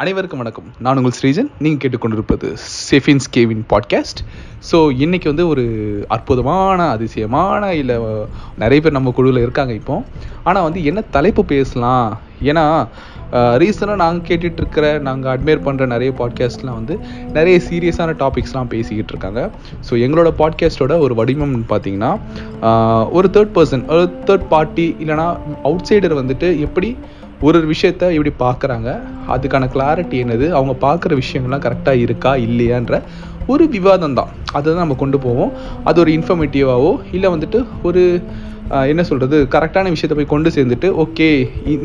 அனைவருக்கும் வணக்கம். நான் உங்கள் ஸ்ரீஜன். நீங்கள் கேட்டுக்கொண்டிருப்பது செஃபின்ஸ் கேவின் பாட்காஸ்ட் ஸோ இன்றைக்கி வந்து ஒரு அற்புதமான அதிசயமான இல்லை நிறைய பேர் நம்ம குழுவில் இருக்காங்க இப்போ. ஆனால் வந்து என்ன தலைப்பு பேசலாம்? ஏன்னா ரீசனாக நாங்கள் கேட்டுட்டு இருக்கிற நாங்கள் அட்மையர் பண்ணுற நிறைய பாட்காஸ்ட்லாம் வந்து நிறைய சீரியஸான டாபிக்ஸ்லாம் பேசிக்கிட்டு இருக்காங்க ஸோ எங்களோட பாட்காஸ்ட்டோட ஒரு வடிவம்னு பார்த்தீங்கன்னா ஒரு தேர்ட் பர்சன் ஒரு தேர்ட் பார்ட்டி இல்லைனா அவுட் சைடர் வந்துட்டு எப்படி ஒரு ஒரு விஷயத்த எப்படி பார்க்குறாங்க. அதுக்கான கிளாரிட்டி என்னது? அவங்க பார்க்குற விஷயங்கள்லாம் கரெக்டாக இருக்கா இல்லையான்ற ஒரு விவாதம் தான். அதை தான் நம்ம கொண்டு போவோம். அது ஒரு இன்ஃபர்மேட்டிவாவோ இல்லை வந்துட்டு ஒரு என்ன சொல்கிறது கரெக்டான விஷயத்தை போய் கொண்டு சேர்ந்துட்டு ஓகே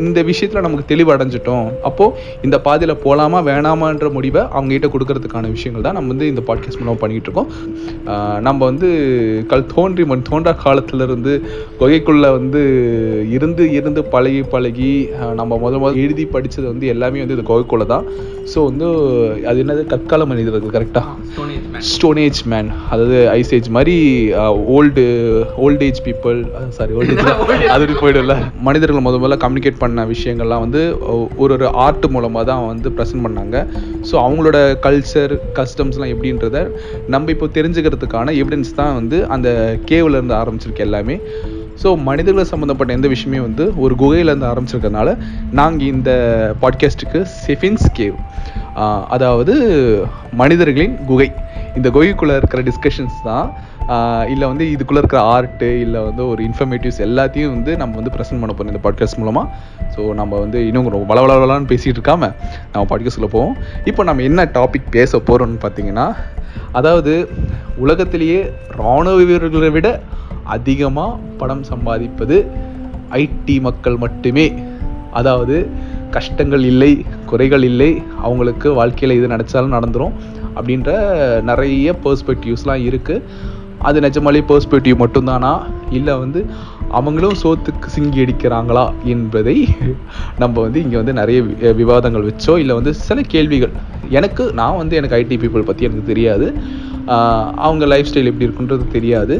இந்த விஷயத்தில் நமக்கு தெளிவு அடைஞ்சிட்டோம். அப்போது இந்த பாதையில் போகலாமா வேணாமான்ற முடிவை அவங்ககிட்ட கொடுக்கறதுக்கான விஷயங்கள் தான் நம்ம வந்து இந்த பாட்காஸ்ட் மூலமாக பண்ணிகிட்டு இருக்கோம். நம்ம வந்து கல் தோன்றி மண் தோன்றா காலத்திலிருந்து இருந்து வந்து இருந்து இருந்து பழகி பழகி நம்ம முத முதல் எழுதி படித்தது வந்து எல்லாமே வந்து இந்த கொகைக்குள்ளே தான் ஸோ வந்து அது என்னது? கற்கால மனிதர்கள் கரெக்டாக ஸ்டோனேஜ் மேன் அதாவது ஐஸ் ஏஜ் மாதிரி old old age people sorry old age அது போயிடும்ல. மனிதர்கள் முத முதல்ல கம்யூனிகேட் பண்ண விஷயங்கள்லாம் வந்து ஒரு ஒரு ஆர்ட் மூலமாக தான் வந்து ப்ரெசென்ட் பண்ணாங்க. ஸோ அவங்களோட கல்ச்சர் கஸ்டம்ஸ்லாம் எப்படின்றத நம்ம இப்போ தெரிஞ்சுக்கிறதுக்கான எவிடன்ஸ் தான் வந்து அந்த கேவ்ல இருந்து ஆரம்பிச்சிருக்கு எல்லாமே. ஸோ மனிதர்களை சம்மந்தப்பட்ட எந்த விஷயமே வந்து ஒரு குகையிலேருந்து ஆரம்பிச்சிருக்கனால நாங்கள் இந்த பாட்காஸ்ட்டுக்கு செஃபின்ஸ் கேவ் அதாவது மனிதர்களின் குகை. இந்த குகைக்குள்ளே இருக்கிற டிஸ்கஷன்ஸ் தான் இல்லை வந்து இதுக்குள்ளே இருக்கிற ஆர்ட்டு இல்லை வந்து ஒரு இன்ஃபர்மேட்டிவ்ஸ் எல்லாத்தையும் வந்து நம்ம வந்து ப்ரெசென்ட் பண்ண போகிறோம் இந்த பாட்காஸ்ட் மூலமாக ஸோ நம்ம வந்து இன்னும் ரொம்ப வளவளவலான்னு பேசிகிட்டு இருக்காம நம்ம பாட்காஸ்ட்டில் போவோம். இப்போ நம்ம என்ன டாபிக் பேச போகிறோம்னு பார்த்தீங்கன்னா அதாவது உலகத்திலேயே இராணுவ வீரர்களை விட அதிகமாக பணம் சம்பாதிப்பது ஐடி மக்கள் மட்டுமே. அதாவது கஷ்டங்கள் இல்லை குறைகள் இல்லை அவங்களுக்கு வாழ்க்கையில் எது நினச்சாலும் நடந்துடும் அப்படின்ற நிறைய பெர்ஸ்பெக்டிவ்ஸ்லாம் இருக்குது அது நிஜமாலே பெர்ஸ்பெக்டிவ் மட்டும்தானா? இல்லை வந்து அவங்களும் சோத்துக்கு சிங்கி அடிக்கிறாங்களா என்பதை நம்ம வந்து இங்கே வந்து நிறைய விவாதங்கள் வச்சோ இல்லை வந்து சில கேள்விகள். எனக்கு நான் வந்து எனக்கு ஐடி பீப்புள் பற்றி எனக்கு தெரியாது. அவங்க லைஃப் ஸ்டைல் எப்படி இருக்குன்றது தெரியாது.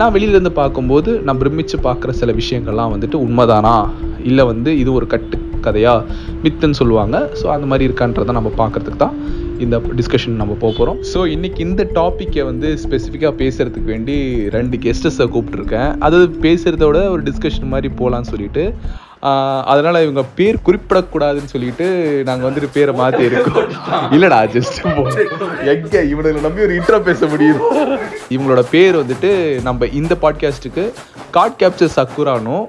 நான் வெளியிலேருந்து பார்க்கும்போது நான் பிரமிச்சு பார்க்குற சில விஷயங்கள்லாம் வந்துட்டு உண்மைதானா? இல்லை வந்து இது ஒரு கட்டு கதையாக மித்துன்னு சொல்லுவாங்க. ஸோ அந்த மாதிரி இருக்கான்றதை நம்ம பார்க்கறதுக்கு தான் இந்த டிஸ்கஷன் நம்ம போக போகிறோம் ஸோ இன்றைக்கி இந்த டாப்பிக்கை வந்து ஸ்பெசிஃபிக்காக பேசுகிறதுக்கு வேண்டி ரெண்டு கெஸ்டஸை கூப்பிட்ருக்கேன் அது பேசுகிறதோட விட ஒரு டிஸ்கஷன் மாதிரி போகலான்னு சொல்லிட்டு அதனால இவங்க பேர் குறிப்பிடக்கூடாதுன்னு சொல்லிட்டு நாங்கள் வந்துட்டு பேரை மாற்றி இருக்கோம் இல்லடா ஜஸ்ட் எங்க இவனுங்களை நம்பி ஒரு இன்ட்ரோ பேச முடியும் இவங்களோட பேர் வந்துட்டு நம்ம இந்த பாட்காஸ்ட்டுக்கு காட் கேப்சர் சக்குரானும்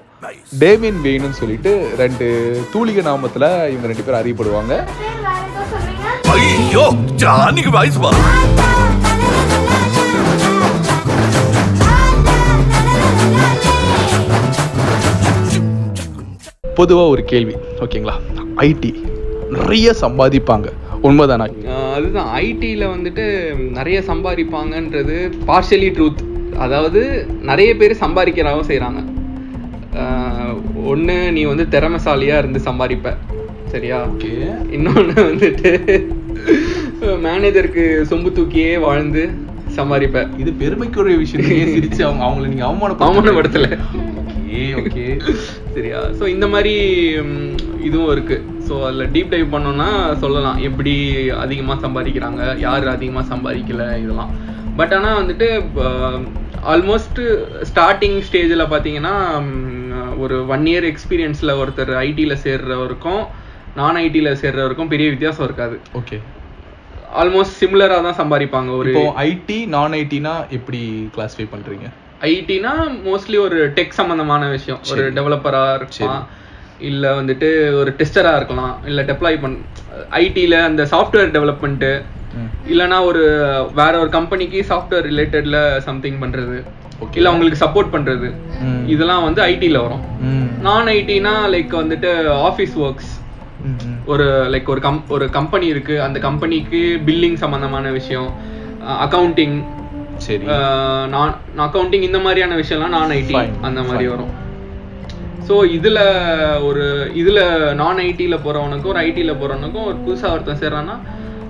டேமின் வெயினும் சொல்லிட்டு ரெண்டு தூளிக நாமத்துல இவங்க ரெண்டு பேரும் அறியப்படுவாங்க ஐயோ ஜானிக்கு வாய்ஸ் வா பொதுவா ஒரு கேள்வி ஓகேங்களா? ஐடி நிறைய சம்பாதிப்பாங்க. உண்மைதானா? அதுதான். ஐடியில் வந்துட்டு நிறைய சம்பாதிப்பாங்கன்றது பார்ஷியலி ட்ரூத் அதாவது நிறைய பேர் சம்பாதிக்கிறாவும் செய்கிறாங்க ஒன்று நீ வந்து திறமைசாலியாக இருந்து சம்பாதிப்ப. சரியா? ஓகே. இன்னொன்று வந்துட்டு மேனேஜருக்கு சொம்பு தூக்கியே வாழ்ந்து சம்பாதிப்ப. இது பெருமைக்குரிய விஷயம். சிரிச்சு அவங்க அவங்கள நீங்க அவமானப்படுத்த அவமானப்படுத்தல. ஓகே ஓகே சரியா? ஸோ இந்த மாதிரி இதுவும் இருக்கு. ஸோ அதில் டீப் டைவ் பண்ணோம்னா சொல்லலாம். எப்படி அதிகமாக சம்பாதிக்கிறாங்க யார் அதிகமாக சம்பாதிக்கல இதெல்லாம். பட் ஆனால் வந்துட்டு ஆல்மோஸ்ட் ஸ்டார்டிங் ஸ்டேஜில் பார்த்தீங்கன்னா ஒரு ஒன் இயர் எக்ஸ்பீரியன்ஸில் ஒருத்தர் ஐடியில் சேர்றவருக்கும் நான் ஐடியில் சேர்றவருக்கும் பெரிய வித்தியாசம் இருக்காது. ஓகே ஆல்மோஸ்ட் சிமிலராக தான் சம்பாதிப்பாங்க. ஒரு ஐடி நான் ஐடினா எப்படி கிளாஸிஃபை பண்றீங்க? ஐடினா மோஸ்ட்லி ஒரு டெக் சம்பந்தமான விஷயம். ஒரு டெவலப்பரா இருக்கலாம். இல்ல வந்துட்டு ஒரு டெஸ்டரா இருக்கலாம். இல்ல டெப்ளாய் பண் ஐடில அந்த சாஃப்ட்வேர் டெவலப்மெண்ட் ம். இல்லனா ஒரு வேற ஒரு கம்பெனிக்கு சாஃப்ட்வேர் ரிலேட்டட்ல சம்திங் பண்றது. Okay. இல்ல அவங்களுக்கு சப்போர்ட் பண்றது. ம். இதெல்லாம் வந்து ஐடில வரும். நான் ஐடினா லைக் வந்துட்டு ஆஃபீஸ் ஒர்க்ஸ். ஒரு லைக் ஒரு கம் ஒரு கம்பெனி இருக்கு. அந்த கம்பெனிக்கு பில்லிங் சம்பந்தமான விஷயம். அக்கவுண்டிங் சரி. நான் அக்கவுண்டிங் இந்த மாதிரியான விஷயம்லாம் நான் ஐடி அந்த மாதிரி. வரும். ஸோ இதுல ஒரு இதுல நான் ஐடில போறவனுக்கும் ஒரு ஐடில போறவனுக்கும் ஒரு புதுசா ஒருத்தன் சேர்றான்னா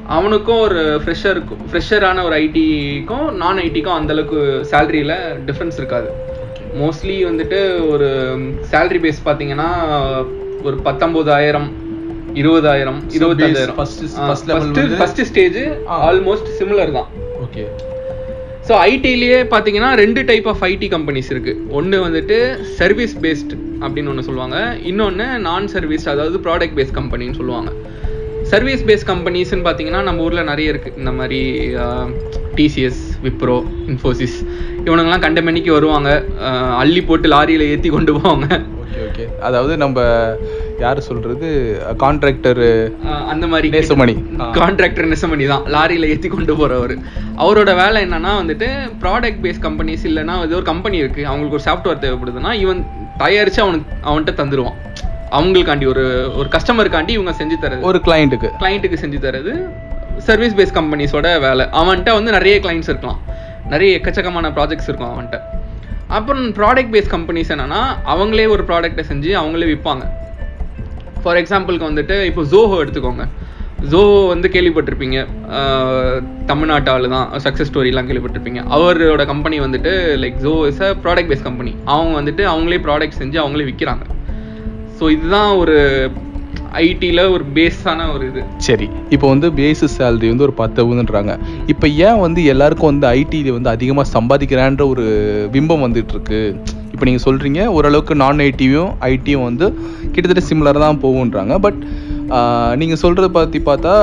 அவனுக்கும் ஒரு ஃப்ரெஷருக்கும் ஃப்ரெஷரான ஒரு ஐடிக்கும் நான் ஐடிக்கும் அந்த அளவுக்கு சேலரியில டிஃப்ரென்ஸ் இருக்காது. மோஸ்ட்லி வந்துட்டு ஒரு சேலரி பேஸ் பார்த்தீங்கன்னா ஒரு பத்தொம்போதாயிரம் இருபதாயிரம் இருபத்தஞ்சாயிரம். First stage. ஆல்மோஸ்ட் சிமிலர் தான். ஓகே ஸோ ஐடிலேயே பார்த்தீங்கன்னா ரெண்டு டைப் ஆஃப் ஐடி கம்பெனிஸ் இருக்குது ஒன்று வந்துட்டு சர்வீஸ் பேஸ்ட் அப்படின்னு ஒன்று சொல்லுவாங்க. இன்னொன்று நான் சர்வீஸ் அதாவது ப்ராடக்ட் பேஸ்ட் கம்பெனின்னு சொல்லுவாங்க. சர்வீஸ் பேஸ்ட் கம்பெனிஸ்ன்னு பார்த்தீங்கன்னா நம்ம ஊரில் நிறைய இருக்குது இந்த மாதிரி டிசிஎஸ் விப்ரோ இன்ஃபோசிஸ் இவனுங்கெல்லாம் கண்ட மணிக்கு வருவாங்க. அள்ளி போட்டு லாரியில் ஏற்றி கொண்டு போவாங்க. Okay okay. அதாவது நம்ம யார் சொல்றது? கான்ட்ராக்டர் அந்த மாதிரி நேசமணி. கான்ட்ராக்டர் நெசமணி தான். லாரியில ஏத்தி கொண்டு போறவர். அவரோட வேலை என்னன்னா வந்துட்டு ப்ராடக்ட் பேஸ் கம்பெனிஸ் இல்லைன்னா ஏதோ ஒரு கம்பெனி இருக்கு. அவங்களுக்கு ஒரு சாஃப்ட்வேர் தேவைப்படுதுன்னா இவன் தயாரிச்சு அவனுக்கு அவன்கிட்ட தந்துருவான். அவங்களுக்காண்டி ஒரு ஒரு கஸ்டமருக்காண்டி இவங்க செஞ்சு தரது. ஒரு கிளைண்ட்டுக்கு கிளைண்ட்டுக்கு செஞ்சு தரது. சர்வீஸ் பேஸ் கம்பெனிஸோட வேலை. அவன்கிட்ட வந்து நிறைய கிளைண்ட்ஸ் இருக்கலாம். நிறைய எக்கச்சக்கமான ப்ராஜெக்ட்ஸ் இருக்கும் அவன்கிட்ட. அப்புறம் ப்ராடக்ட் பேஸ் கம்பெனிஸ் என்னன்னா அவங்களே ஒரு ப்ராடக்ட்டை செஞ்சு அவங்களே விற்பாங்க ஃபார் எக்ஸாம்பிளுக்கு வந்துட்டு இப்போ ஜோஹோ எடுத்துக்கோங்க. ஜோஹோ வந்து கேள்விப்பட்டிருப்பீங்க. ஆஹ் தமிழ்நாட்டு தான் சக்ஸஸ் ஸ்டோரிலாம் கேள்விப்பட்டிருப்பீங்க. அவரோட கம்பெனி வந்துட்டு like Joe is a product base company அவங்க வந்துட்டு அவங்களே ப்ராடக்ட் செஞ்சு அவங்களே விற்கிறாங்க ஸோ இதுதான் ஒரு ஐடியில் ஒரு பேஸான ஒரு இது. சரி இப்போ வந்து பேசிஸ் சேலரி வந்து ஒரு பத்துன்றாங்க இப்போ ஏன் வந்து எல்லாருக்கும் வந்து ஐடியில் வந்து அதிகமாக சம்பாதிக்கிறான்ற ஒரு பிம்பம் வந்துட்டு இருக்கு? இப்போ நீங்கள் சொல்கிறீங்க ஓரளவுக்கு நான் ஐடியும் ஐடியும் வந்து கிட்டத்தட்ட சிமிலர் தான் போகுன்றாங்க. பட் நீங்கள் சொல்கிறத பற்றி பார்த்தா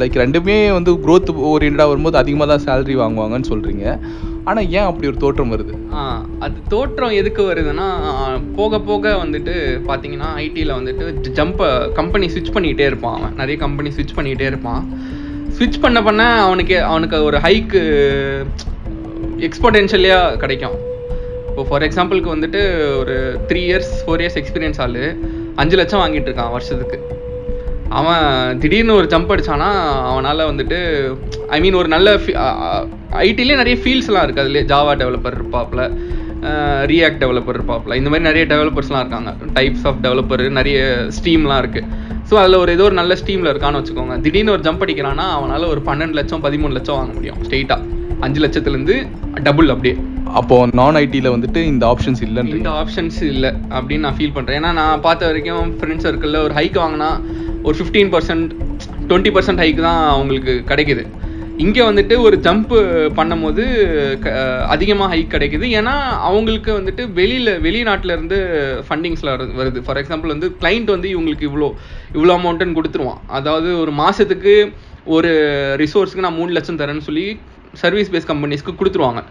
லைக் ரெண்டுமே வந்து க்ரோத் ஓரியண்டாக வரும்போது அதிகமாக தான் சேலரி வாங்குவாங்கன்னு சொல்கிறீங்க ஆனால் ஏன் அப்படி ஒரு தோற்றம் வருது? அது தோற்றம் எதுக்கு வருதுன்னா போக போக வந்துட்டு பார்த்தீங்கன்னா ஐடியில் வந்துட்டு ஜம்ப் கம்பெனி ஸ்விட்ச் பண்ணிக்கிட்டே இருப்பான் அவன். நிறைய கம்பெனி ஸ்விட்ச் பண்ணிக்கிட்டே இருப்பான். ஸ்விட்ச் பண்ண பண்ண அவனுக்கு அவனுக்கு ஒரு ஹைக்கு எக்ஸ்போடென்ஷியலியாக கிடைக்கும். இப்போ ஃபார் எக்ஸாம்பிளுக்கு வந்துட்டு ஒரு three years four years experience ஆளு அஞ்சு லட்சம் வாங்கிட்டு இருக்கான் வருஷத்துக்கு. அவன் திடீர்னு ஒரு ஜம்ப் அடிச்சானா அவனால் வந்துட்டு ஐ மீன் ஒரு நல்ல ஐடிலே நிறைய ஃபீல்ட்ஸ்லாம் இருக்குது அதுலேயே ஜாவா டெவலப்பர் இருப்பாப்ல ரியாக்ட் டெவலப்பர் இருப்பாப்ல. இந்த மாதிரி நிறைய டெவலப்பர்ஸ்லாம் இருக்காங்க. டைப்ஸ் ஆஃப் டெவலப்பர் நிறைய ஸ்ட்ரீம்லாம் இருக்குது ஸோ அதில் ஒரு ஏதோ ஒரு நல்ல ஸ்ட்ரீமில் இருக்கான்னு வச்சுக்கோங்க. திடீர்னு ஒரு ஜம்ப் அடிக்கிறான்னா அவனால் ஒரு பன்னெண்டு லட்சம் பதிமூணு லட்சம் வாங்க முடியும் ஸ்ட்ரெயிட்டாக அஞ்சு லட்சத்துலேருந்து டபுள் அப்படியே. அப்போ நான் ஐடியில் வந்துட்டு இந்த ஆப்ஷன்ஸ் இல்லைன்றீங்க. இந்த ஆப்ஷன்ஸ் இல்லை அப்படின்னு நான் ஃபீல் பண்ணுறேன் ஏன்னா நான் பார்த்த வரைக்கும் ஃப்ரெண்ட்ஸ் சர்க்கிளில் ஒரு ஹைக் வாங்கினா ஒரு fifteen percent twenty percent hike தான் அவங்களுக்கு கிடைக்குது. இங்கே வந்துட்டு ஒரு ஜம்ப் பண்ணும்போது அதிகமாக ஹைக் கிடைக்குது. ஏன்னா அவங்களுக்கு வந்துட்டு வெளியில் வெளிநாட்டுல இருந்து ஃபண்டிங்ஸில் வருது. ஃபார் எக்ஸாம்பிள் வந்து கிளைண்ட் வந்து இவங்களுக்கு இவ்வளோ இவ்வளோ அமௌண்ட்டுன்னு கொடுத்துருவான். அதாவது ஒரு மாதத்துக்கு ஒரு ரிசோர்ஸுக்கு நான் மூணு லட்சம் தரேன்னு சொல்லி சர்வீஸ் பேஸ் கம்பெனிஸ்க்கு கொடுத்துருவாங்க.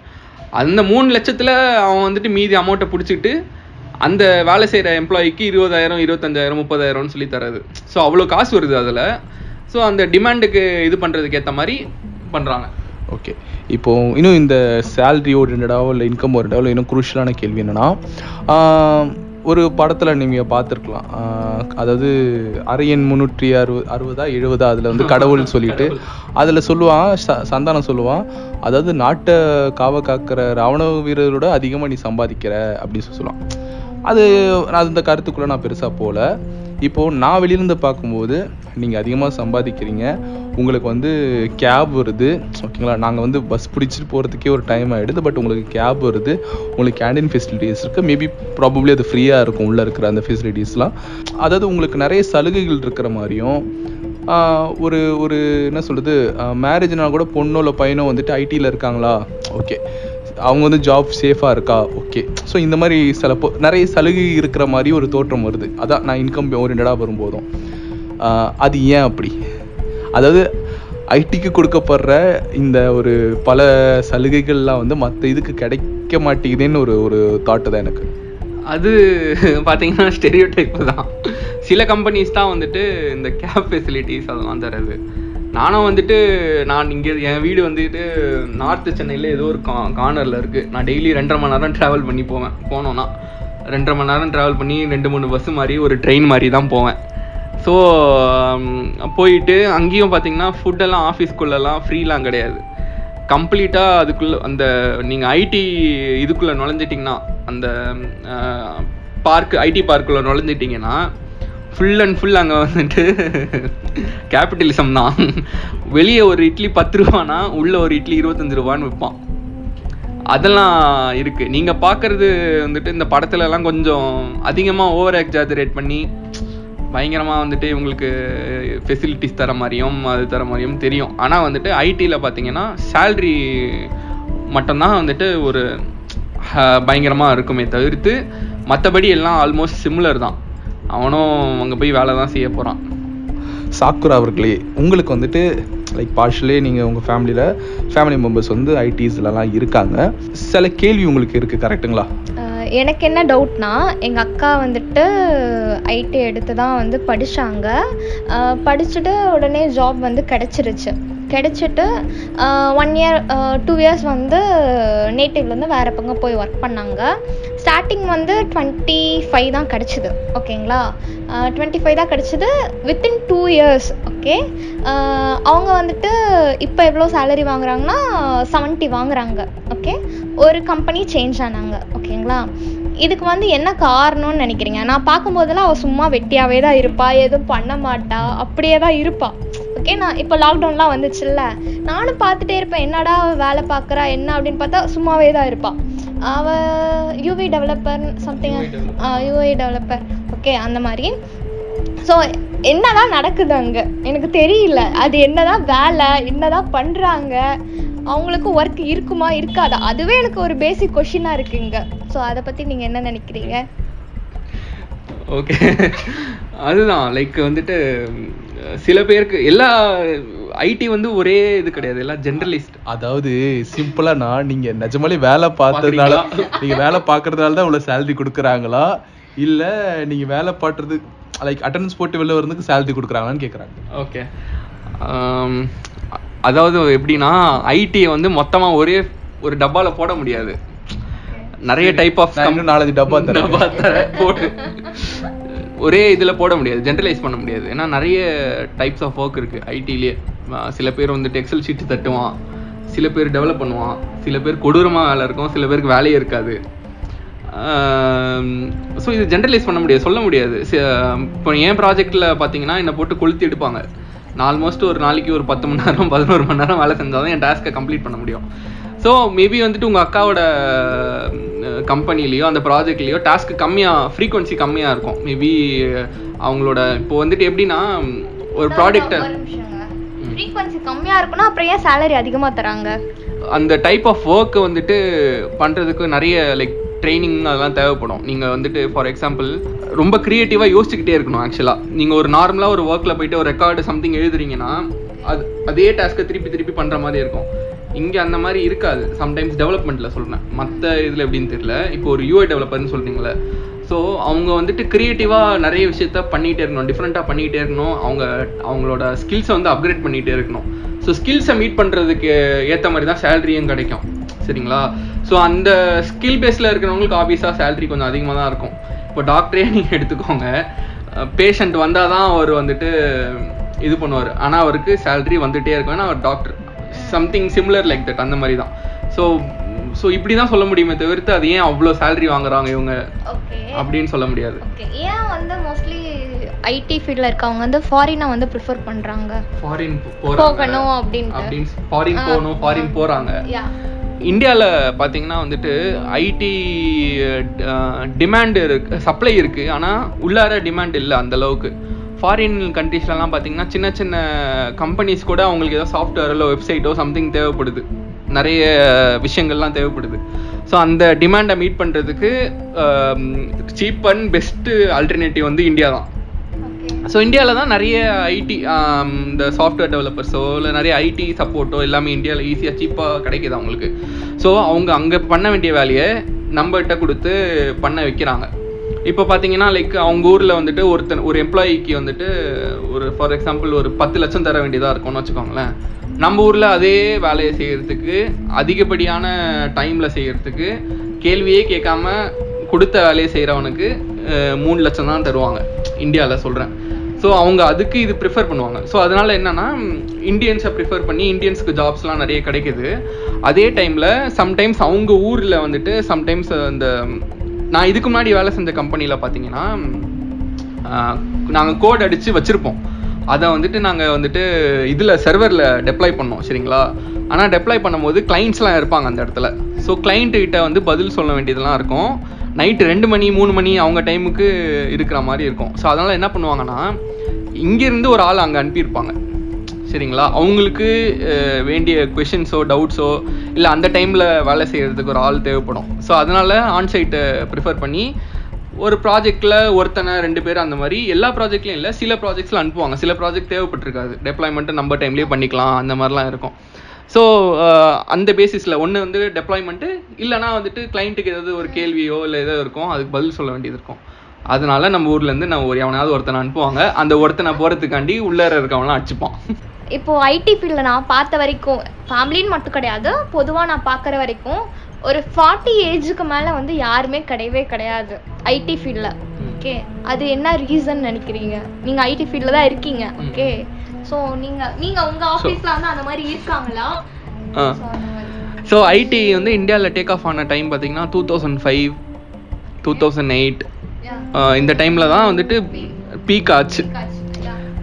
அந்த மூணு லட்சத்தில் அவன் வந்துட்டு மீதி அமௌண்ட்டை பிடிச்சிட்டு அந்த வேலை செய்கிற எம்ப்ளாயிக்கு இருபதாயிரம் இருபத்தஞ்சாயிரம் முப்பதாயிரம்னு சொல்லி தராது ஸோ அவ்வளோ காசு வருது அதில். ஸோ அந்த டிமாண்டுக்கு இது பண்ணுறதுக்கு ஏற்ற மாதிரி பண்ணுறாங்க ஓகே இப்போ இன்னும் இந்த சேலரி ஓரியன்டாவோ இல்லை இன்கம் ஓரியன்டாவோ இன்னும் குரூஷியலான கேள்வி என்னென்னா ஒரு படத்தில் நீங்கள் பார்த்துருக்கலாம். அதாவது அரையன் முந்நூற்றி அறுபது அறுபதா எழுபதா அதில் வந்து கடவுள் சொல்லிட்டு அதில் சொல்லுவான் ச- சந்தானம் சொல்லுவான். அதாவது நாட்டை காவ காக்கிற ராவண வீரரோட அதிகமாக நீ சம்பாதிக்கிற அப்படின்னு சொல்லி சொல்லுவான். அது நான் அந்த கருத்துக்குள்ளே நான் பெருசாக போகல இப்போது நான் வெளியிலேருந்து பார்க்கும்போது நீங்கள் அதிகமாக சம்பாதிக்கிறீங்க. உங்களுக்கு வந்து கேப் வருது. ஓகேங்களா நாங்கள் வந்து பஸ் பிடிச்சிட்டு போகிறதுக்கே ஒரு டைம் ஆகிடுது பட் உங்களுக்கு கேப் வருது. உங்களுக்கு கேண்டீன் ஃபெசிலிட்டிஸ் இருக்குது மேபி ப்ராபப்ளி அது ஃப்ரீயாக இருக்கும் உள்ளே இருக்கிற அந்த ஃபெசிலிட்டிஸ்லாம் அதாவது உங்களுக்கு நிறைய சலுகைகள் இருக்கிற மாதிரியும் ஒரு ஒரு என்ன சொல்கிறது மேரேஜ்னா கூட பொண்ணோ இல்லை பையனோ வந்துட்டு ஐடியில் இருக்காங்களா? ஓகே அவங்க வந்து ஜாப் சேஃபாக இருக்கா? ஓகே ஸோ இந்த மாதிரி சில நிறைய சலுகை இருக்கிற மாதிரி ஒரு தோற்றம் வருது. அதான் நான் இன்கம் ஓரியன்டாக வரும்போதும். அது ஏன் அப்படி? அதாவது ஐடிக்கு கொடுக்கப்படுற இந்த ஒரு பல சலுகைகள்லாம் வந்து மற்ற இதுக்கு கிடைக்க மாட்டேங்குதுன்னு ஒரு ஒரு தாட்டு தான் எனக்கு. அது பார்த்தீங்கன்னா ஸ்டெரியோ டைப் தான். சில கம்பெனிஸ் தான் வந்துட்டு இந்த கேப் ஃபெசிலிட்டிஸ் அதெல்லாம் தரது நானும் வந்துட்டு நான் இங்கே என் வீடு வந்துட்டு நார்த்து சென்னையில் ஏதோ ஒரு கா கார்னரில் இருக்குது நான் டெய்லி ரெண்டரை மணி நேரம் ட்ராவல் பண்ணி போவேன். போனோன்னா ரெண்டரை மணி நேரம் ட்ராவல் பண்ணி ரெண்டு மூணு பஸ்ஸு மாதிரி ஒரு ட்ரெயின் மாதிரி தான் போவேன். ஸோ போயிட்டு அங்கேயும் பார்த்தீங்கன்னா ஃபுட்டெல்லாம் ஆஃபீஸ்க்குள்ளெல்லாம் ஃப்ரீலாம் கிடையாது. கம்ப்ளீட்டாக அதுக்குள்ளே அந்த நீங்கள் ஐடி இதுக்குள்ளே நுழைஞ்சிட்டிங்கன்னா அந்த பார்க் ஐடி பார்க்குள்ளே நுழைஞ்சிட்டிங்கன்னா ஃபுல் அண்ட் ஃபுல் அங்கே வந்துட்டு கேபிட்டலிசம் தான். வெளியே ஒரு இட்லி பத்து ரூபானா உள்ளே ஒரு இட்லி இருபத்தஞ்சு ரூபான்னு விற்பான் அதெல்லாம் இருக்குது நீங்கள் பார்க்குறது வந்துட்டு இந்த படத்துலலாம் கொஞ்சம் அதிகமாக ஓவர் எக்ஸாஜரேட் பண்ணி பயங்கரமாக வந்துட்டு இவங்களுக்கு ஃபெசிலிட்டிஸ் தர மாதிரியும் அது தர மாதிரியும் தெரியும். ஆனால் வந்துட்டு ஐடியில் பார்த்தீங்கன்னா சேல்ரி மட்டும்தான் வந்துட்டு ஒரு பயங்கரமாக இருக்குமே தவிர்த்து மற்றபடி எல்லாம் ஆல்மோஸ்ட் சிம்லர் தான். அவனும் அங்கே போய் வேலை தான் செய்ய போகிறான் சாக்குரா அவர்களே உங்களுக்கு வந்துட்டு லைக் பார்ஷலே நீங்கள் உங்கள் ஃபேமிலியில் ஃபேமிலி மெம்பர்ஸ் வந்து ஐடிஸ்லலாம் இருக்காங்க. சில கேள்வி உங்களுக்கு இருக்குது கரெக்ட்டுங்களா அஹ் எனக்கு என்ன டவுட்னா எங்கள் அக்கா வந்துட்டு ஐடி எடுத்து தான் வந்து படித்தாங்க படிச்சுட்டு உடனே ஜாப் வந்து கிடச்சிருச்சு. கிடச்சிட்டு ஒன் இயர் டூ இயர்ஸ் வந்து நேட்டிவ்லேருந்து வேறு பக்கம் போய் ஒர்க் பண்ணாங்க. ஸ்டார்டிங் வந்து டுவெண்ட்டி ஃபைவ் தான் கிடச்சிது ஓகேங்களா டுவெண்ட்டி ஃபைவ் தான் கிடச்சிது வித்தின் டூ இயர்ஸ் ஓகே அவங்க வந்துட்டு இப்போ எவ்வளோ சேலரி வாங்குறாங்கன்னா செவன்ட்டி வாங்குறாங்க ஓகே ஒரு கம்பெனி சேஞ்ச் ஆனாங்க ஓகேங்களா இதுக்கு வந்து என்ன காரணம்னு நினைக்கிறீங்க? நான் பார்க்கும்போதெல்லாம் அவள் சும்மா வெட்டியாகவே தான் இருப்பா எதுவும் பண்ண மாட்டா அப்படியே தான் இருப்பா ஓகே நான் இப்போ லாக்டவுன்லாம் வந்துச்சுல்ல நானும் பார்த்துட்டே இருப்பேன் என்னடா வேலை பார்க்குறா என்ன அப்படின்னு பார்த்தா சும்மாவே தான் இருப்பாள் அவள் UV developer something UI developer okay அந்த மாதிரி. ஸோ என்னதான் நடக்குது அங்கே? எனக்கு தெரியல. அது என்னதான் வேலை என்னதான் பண்ணுறாங்க அவங்களுக்கு ஒர்க் இருக்குமா இருக்காதா? அதுவே எனக்கு ஒரு பேசிக் கொஷினாக இருக்குங்க ஸோ அதை பற்றி நீங்கள் என்ன நினைக்கிறீங்க? ஓகே அதுதான். லைக் வந்துட்டு சில பேருக்கு எல்லா ஐடி வந்து ஒரே இது கிடையாது எல்லாம் ஜென்ரலிஸ்ட் அதாவது சிம்பிளானா நீங்க நிஜமாலே வேலை பார்த்ததுனால நீங்க வேலை பார்க்கறதுனால தான் இவ்வளவு சேலரி கொடுக்குறாங்களா? இல்ல நீங்க வேலை பாட்டுறது லைக் அட்டெண்டன்ஸ் போட்டு வெளில வரதுக்கு சேலரி கொடுக்குறாங்களான்னு கேக்குறாங்க. ஓகே அதாவது எப்படின்னா ஐடியை வந்து மொத்தமா ஒரே ஒரு டப்பால போட முடியாது. நிறைய டைப் ஆஃப் நான் நாலஞ்சு டப்பா. டப்பா தரேன், போடு. ஒரே இதில் போட முடியாது ஜென்ரலைஸ் பண்ண முடியாது. ஏன்னா நிறைய டைப்ஸ் ஆஃப் ஒர்க் இருக்குது ஐடிலேயே சில பேர் வந்துட்டு எக்ஸல் ஷீட் தட்டுவான். சில பேர் டெவலப் பண்ணுவான். சில பேர் கொடூரமாக வேலை இருக்கும். சில பேருக்கு வேலையே இருக்காது. ஸோ இது ஜென்ரலைஸ் பண்ண முடியாது சொல்ல முடியாது. இப்போ என் ப்ராஜெக்டில் பார்த்தீங்கன்னா என்னை போட்டு கொளுத்தி எடுப்பாங்க. நான் ஆல்மோஸ்ட் ஒரு நாளைக்கு ஒரு பத்து மணி நேரம் பதினோரு மணி நேரம் வேலை செஞ்சால் தான் என் டாஸ்க்கை கம்ப்ளீட் பண்ண முடியும். ஸோ மேபி வந்துட்டு உங்கள் அக்காவோட கம்பெனிலேயோ அந்த ப்ராஜெக்ட்லேயோ டாஸ்க் கம்மியாக ஃப்ரீக்வன்சி கம்மியாக இருக்கும். மேபி அவங்களோட இப்போ வந்துட்டு எப்படின்னா ஒரு ப்ராடக்ட்டை ஃப்ரீக்வன்சி கம்மியாக இருக்குன்னா அப்புறம் ஏன் சேலரி அதிகமாக தராங்க? அந்த டைப் ஆஃப் ஒர்க்கை வந்துட்டு பண்ணுறதுக்கு நிறைய லைக் ட்ரைனிங் அதெல்லாம் தேவைப்படும். நீங்கள் வந்துட்டு ஃபார் எக்ஸாம்பிள் ரொம்ப க்ரியேட்டிவாக யோசிச்சுக்கிட்டே இருக்கணும் ஆக்சுவலாக நீங்கள் ஒரு நார்மலாக ஒரு ஒர்க்கில் போயிட்டு ஒரு ரெக்கார்டு சம்திங் எழுதுறீங்கன்னா அது அதே டாஸ்க்கை திருப்பி திருப்பி பண்ணுற மாதிரி இருக்கும். இங்கே அந்த மாதிரி இருக்காது. சம்டைம்ஸ் டெவலப்மெண்ட்டில் சொல்கிறேன் மற்ற இதில் எப்படின்னு தெரியல. இப்போ ஒரு யூஐ டெவலப்பர்னு சொல்கிறீங்களே ஸோ அவங்க வந்துட்டு க்ரியேட்டிவாக நிறைய விஷயத்த பண்ணிகிட்டே இருக்கணும். டிஃப்ரெண்ட்டாக பண்ணிகிட்டே இருக்கணும். அவங்க அவங்களோட ஸ்கில்ஸை வந்து அப்கிரேட் பண்ணிகிட்டே இருக்கணும். ஸோ ஸ்கில்ஸை மீட் பண்ணுறதுக்கு ஏற்ற மாதிரி தான் சேலரியும் கிடைக்கும். சரிங்களா? ஸோ அந்த ஸ்கில் பேஸில் இருக்கிறவங்களுக்கு ஆப்வியஸாக சேலரி கொஞ்சம் அதிகமாக தான் இருக்கும். இப்போ டாக்டரே நீங்கள் எடுத்துக்கோங்க. பேஷண்ட் வந்தால் தான் அவர் வந்துட்டு இது பண்ணுவார். ஆனால் அவருக்கு சேலரி வந்துகிட்டே இருக்கும். ஏன்னா அவர் doctor something similar like that அந்த மாதிரி தான் ஸோ ஸோ இப்படி தான் சொல்ல முடியுமே தவிர்த்து அது ஏன் அவ்வளோ சேலரி வாங்குறாங்க இவங்க அப்படின்னு சொல்ல முடியாது. ஏன் வந்து மோஸ்ட்லி ஐடி ஃபீல்டில் இருக்கவங்க வந்து ஃபாரினை வந்து ப்ரிஃபர் பண்ணுறாங்க ஃபாரின் போகணும். அப்படின்னு ஃபாரின் போகணும் ஃபாரின் போகிறாங்க யா இந்தியாவில் பார்த்தீங்கன்னா வந்துட்டு ஐடி டிமாண்ட் இருக்கு சப்ளை இருக்கு ஆனால் உள்ளார டிமாண்ட் இல்லை அந்த அளவுக்கு. ஃபாரின் கண்ட்ரீஸ்லலாம் பார்த்தீங்கன்னா சின்ன சின்ன கம்பெனிஸ் கூட அவங்களுக்கு ஏதோ சாஃப்ட்வேரோ வெப்சைட்டோ சம்திங் தேவைப்படுது. நிறைய விஷயங்கள்லாம் தேவைப்படுது. ஸோ அந்த டிமாண்டை மீட் பண்ணுறதுக்கு சீப் அண்ட் பெஸ்ட்டு ஆல்டர்னேட்டிவ் வந்து இந்தியா தான் ஸோ இந்தியாவில் தான் நிறைய ஐடி இந்த சாஃப்ட்வேர் டெவலப்பர்ஸோ இல்லை நிறைய ஐடி சப்போர்ட்டோ எல்லாமே இந்தியாவில் ஈஸியாக சீப்பாக கிடைக்குது அவங்களுக்கு? ஸோ அவங்க அங்கே பண்ண வேண்டிய வேலையை நம்மகிட்ட கொடுத்து பண்ண வைக்கிறாங்க. இப்போ பார்த்தீங்கன்னா லைக் அவங்க ஊரில் வந்துட்டு ஒருத்தன் ஒரு எம்ப்ளாயிக்கு வந்துட்டு ஒரு ஃபார் எக்ஸாம்பிள் ஒரு பத்து லட்சம் தர வேண்டியதாக இருக்கும்னு வச்சுக்கோங்களேன். நம்ம ஊரில் அதே வேலையை செய்கிறதுக்கு அதிகப்படியான டைமில் செய்கிறதுக்கு கேள்வியே கேட்காம கொடுத்த வேலையை செய்கிறவனுக்கு மூணு லட்சம் தான் தருவாங்க. இந்தியாவில் சொல்கிறேன் ஸோ அவங்க அதுக்கு இது ப்ரிஃபர் பண்ணுவாங்க. ஸோ அதனால என்னன்னா இந்தியன்ஸை ப்ரிஃபர் பண்ணி இந்தியன்ஸுக்கு ஜாப்ஸ்லாம் நிறைய கிடைக்குது. அதே டைமில் சம்டைம்ஸ் அவங்க ஊரில் வந்துட்டு சம்டைம்ஸ் அந்த நான் இதுக்கு முன்னாடி வேலை செஞ்ச கம்பெனியில் பார்த்தீங்கன்னா நாங்கள் கோட் அடித்து வச்சுருப்போம். அதை வந்துட்டு நாங்கள் வந்துட்டு இதில் சர்வரில் டெப்ளை பண்ணோம் சரிங்களா? ஆனால் டெப்ளை பண்ணும்போது கிளைண்ட்ஸ்லாம் இருப்பாங்க அந்த இடத்துல. ஸோ கிளைண்ட்டுக்கிட்ட வந்து பதில் சொல்ல வேண்டியதெல்லாம் இருக்கும். நைட்டு ரெண்டு மணி மூணு மணி அவங்க டைமுக்கு இருக்கிற மாதிரி இருக்கும். ஸோ அதனால் என்ன பண்ணுவாங்கன்னா இங்கேருந்து ஒரு ஆள் அங்கே அனுப்பியிருப்பாங்க. சரிங்களா? அவங்களுக்கு வேண்டிய கொஷின்ஸோ டவுட்ஸோ இல்லை அந்த டைமில் வேலை செய்கிறதுக்கு ஒரு ஆள் தேவைப்படும். ஸோ அதனால் ஆன்சைட்டை ப்ரிஃபர் பண்ணி ஒரு ப்ராஜெக்டில் ஒருத்தனை ரெண்டு பேர் அந்த மாதிரி எல்லா ப்ராஜெக்ட்லையும் இல்லை சில ப்ராஜெக்ட்ஸில் அனுப்புவாங்க. சில ப்ராஜெக்ட் தேவைப்பட்டிருக்காது. டெப்ளாய்மெண்ட்டை நம்ம டைம்லேயே பண்ணிக்கலாம் அந்த மாதிரிலாம் இருக்கும். ஸோ அந்த பேசிஸில் ஒன்று வந்து டெப்ளாய்மெண்ட்டு இல்லைனா வந்துட்டு கிளைண்ட்டுக்கு ஏதாவது ஒரு கேள்வியோ இல்லை ஏதோ இருக்கும் அதுக்கு பதில் சொல்ல வேண்டியது இருக்கும். அதனால நம்ம ஊர்லேருந்து நம்ம ஒரு எவனாவது ஒருத்தனை அனுப்புவாங்க. அந்த ஒருத்தனை போகிறதுக்காண்டி உள்ளார இருக்கவங்களாம் அடிச்சுப்பான். இப்போ ஐடி ஃபீல்டில் நான் பார்த்த வரைக்கும் ஃபேமிலின்னு மட்டும் கிடையாது பொதுவாக நான் பார்க்குற வரைக்கும் ஒரு ஃபார்ட்டி ஏஜுக்கு மேலே வந்து யாருமே கிடையவே கிடையாது ஐடி ஃபீல்டில் ஓகே அது என்ன ரீசன் நினைக்கிறீங்க? நீங்கள் ஐடி ஃபீல்டில் தான் இருக்கீங்க. ஓகே ஸோ நீங்கள் நீங்கள் உங்கள் ஆஃபீஸில் வந்து அந்த மாதிரி இருக்காங்களா. ஸோ ஐடி வந்து இந்தியாவில் டேக் ஆஃப் ஆன டைம் பார்த்தீங்கன்னா two thousand five two thousand eight. இந்த டைமில் தான் வந்துட்டு பீக் ஆச்சு.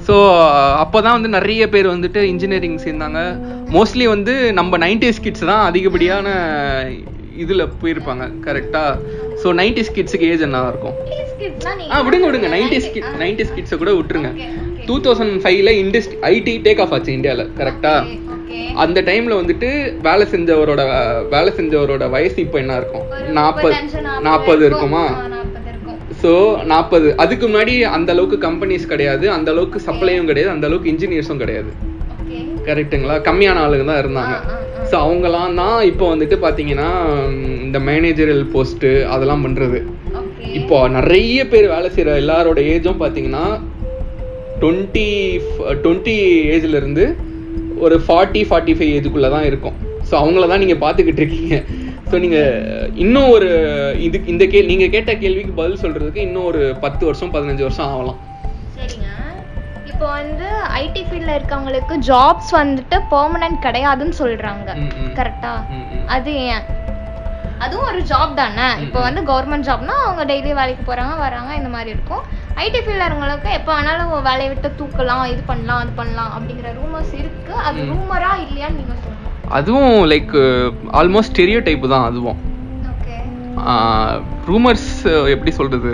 ஸோ அப்போ தான் வந்து நிறைய பேர் வந்துட்டு இன்ஜினியரிங் சேர்ந்தாங்க. மோஸ்ட்லி வந்து நம்ம நைன்டிஸ் கிட்ஸ் தான் அதிகப்படியான இதில் போயிருப்பாங்க கரெக்டாக ஸோ நைன்டிஸ் கிட்ஸுக்கு ஏஜ் என்ன இருக்கும்? 90s kids னா நீங்க ஆ விடுங்க விடுங்க. நைன்டிஸ்? கிட் நைன்டிஸ் கிட்ஸை கூட விட்டுருங்க. டூ தௌசண்ட் ஃபைவ்ல இண்டஸ்ட்ரி ஐடி டேக் ஆஃப் ஆச்சு இந்தியாவில் கரெக்டாக. அந்த டைம்ல வந்துட்டு வேலை செஞ்சவரோட வேலை செஞ்சவரோட வயசு இப்போ என்ன இருக்கும்? நாற்பது 35, நாற்பது இருக்குமா. ஆ, 40 இருக்கும். ஸோ நாற்பது அதுக்கு முன்னாடி அந்த அளவுக்கு கம்பெனிஸ் கிடையாது. அந்த அளவுக்கு சப்ளையும் கிடையாது. அந்த அளவுக்கு இன்ஜினியர்ஸும் கிடையாது. Okay. கரெக்ட்டுங்களா கம்மியான ஆளுங்க தான் இருந்தாங்க. ஸோ அவங்கலாம் தான் இப்போ வந்துட்டு பார்த்தீங்கன்னா இந்த மேனேஜரல் போஸ்ட்டு அதெல்லாம் பண்ணுறது. இப்போ நிறைய பேர் வேலை செய்கிற எல்லாரோட ஏஜும் பார்த்தீங்கன்னா டுவெண்ட்டி டுவெண்ட்டி ஏஜ்லேருந்து ஒரு ஃபார்ட்டி ஃபார்ட்டி ஃபைவ் ஏஜுக்குள்ளே தான் இருக்கும். ஸோ அவங்கள தான் நீங்கள் பார்த்துக்கிட்டு இருக்கீங்க. ஸோ நீங்கள் இன்னும் ஒரு இது இந்த கேள்வி நீங்கள் கேட்ட கேள்விக்கு பதில் சொல்கிறதுக்கு இன்னும் ஒரு பத்து வருஷம் பதினஞ்சு வருஷம் ஆகலாம். சரிங்க. இப்போ வந்து ஐடி ஃபீல்ட்ல இருக்கவங்களுக்கு ஜாப்ஸ் வந்துட்டு பெர்மனன்ட் கிடையாதுன்னு சொல்றாங்க. ம், ம். கரெக்டா ம், ம். அது ஏன்? அதுவும் ஒரு ஜாப் தானே? இப்போ வந்து கவர்மெண்ட் ஜாப்னா அவங்க டெய்லி வேலைக்கு போறாங்க வராங்க இந்த மாதிரி இருக்கும். ஐடி ஃபீல்ட்ல இருக்கவங்களுக்கு எப்போ வேணாலும் வேலையை விட்டு தூக்கலாம் இது பண்ணலாம் அது பண்ணலாம் அப்படிங்கிற ரூமர்ஸ் இருக்கு. அது ரூமரா இல்லையான்னு நீங்க சொல்லுங்க. அதுவும் லைக் ஆல்மோஸ்ட் ஸ்டெரியோ டைப்பு தான் அதுவும். ரூமர்ஸ் எப்படி சொல்கிறது